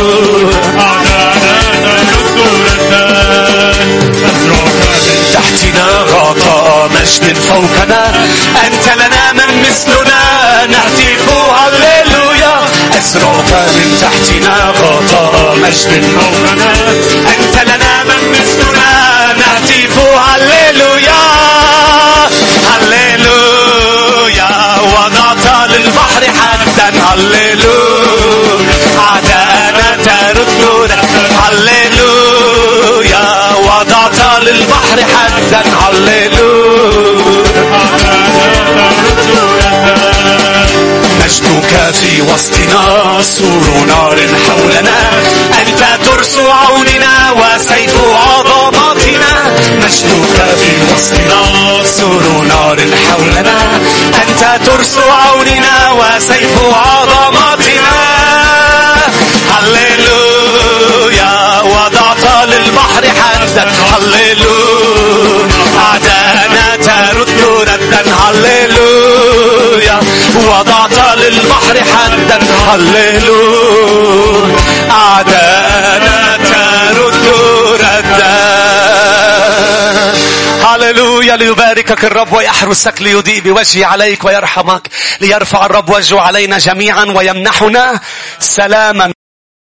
تحتنا غطاء مجد فوقنا أنت لنا من مثلنا نهتف هللويا أزرعك من تحتنا غطاء مجد فوقنا أنت لنا من مثلنا نهتف هللويا هللويا للبحر حدا هللويا. أعداءنا ترد هللويا. وضعت للبحر حدا هللويا. في وسطنا. سور نار حولنا. أنت ترس عوننا وسيف عظماتنا مجدك في وسطنا سور نار حولنا. أنت ترس عوننا وسيف عظمتنا هللويا وضعت للبحر حدا هللويا أعدانا ترد ردا هللويا وضعت للبحر حدا هللويا أعدانا ترد هللويا ليباركك الرب ويحرسك ليضيء بوجهه عليك ويرحمك ليرفع الرب وجهه علينا جميعا ويمنحنا سلاما.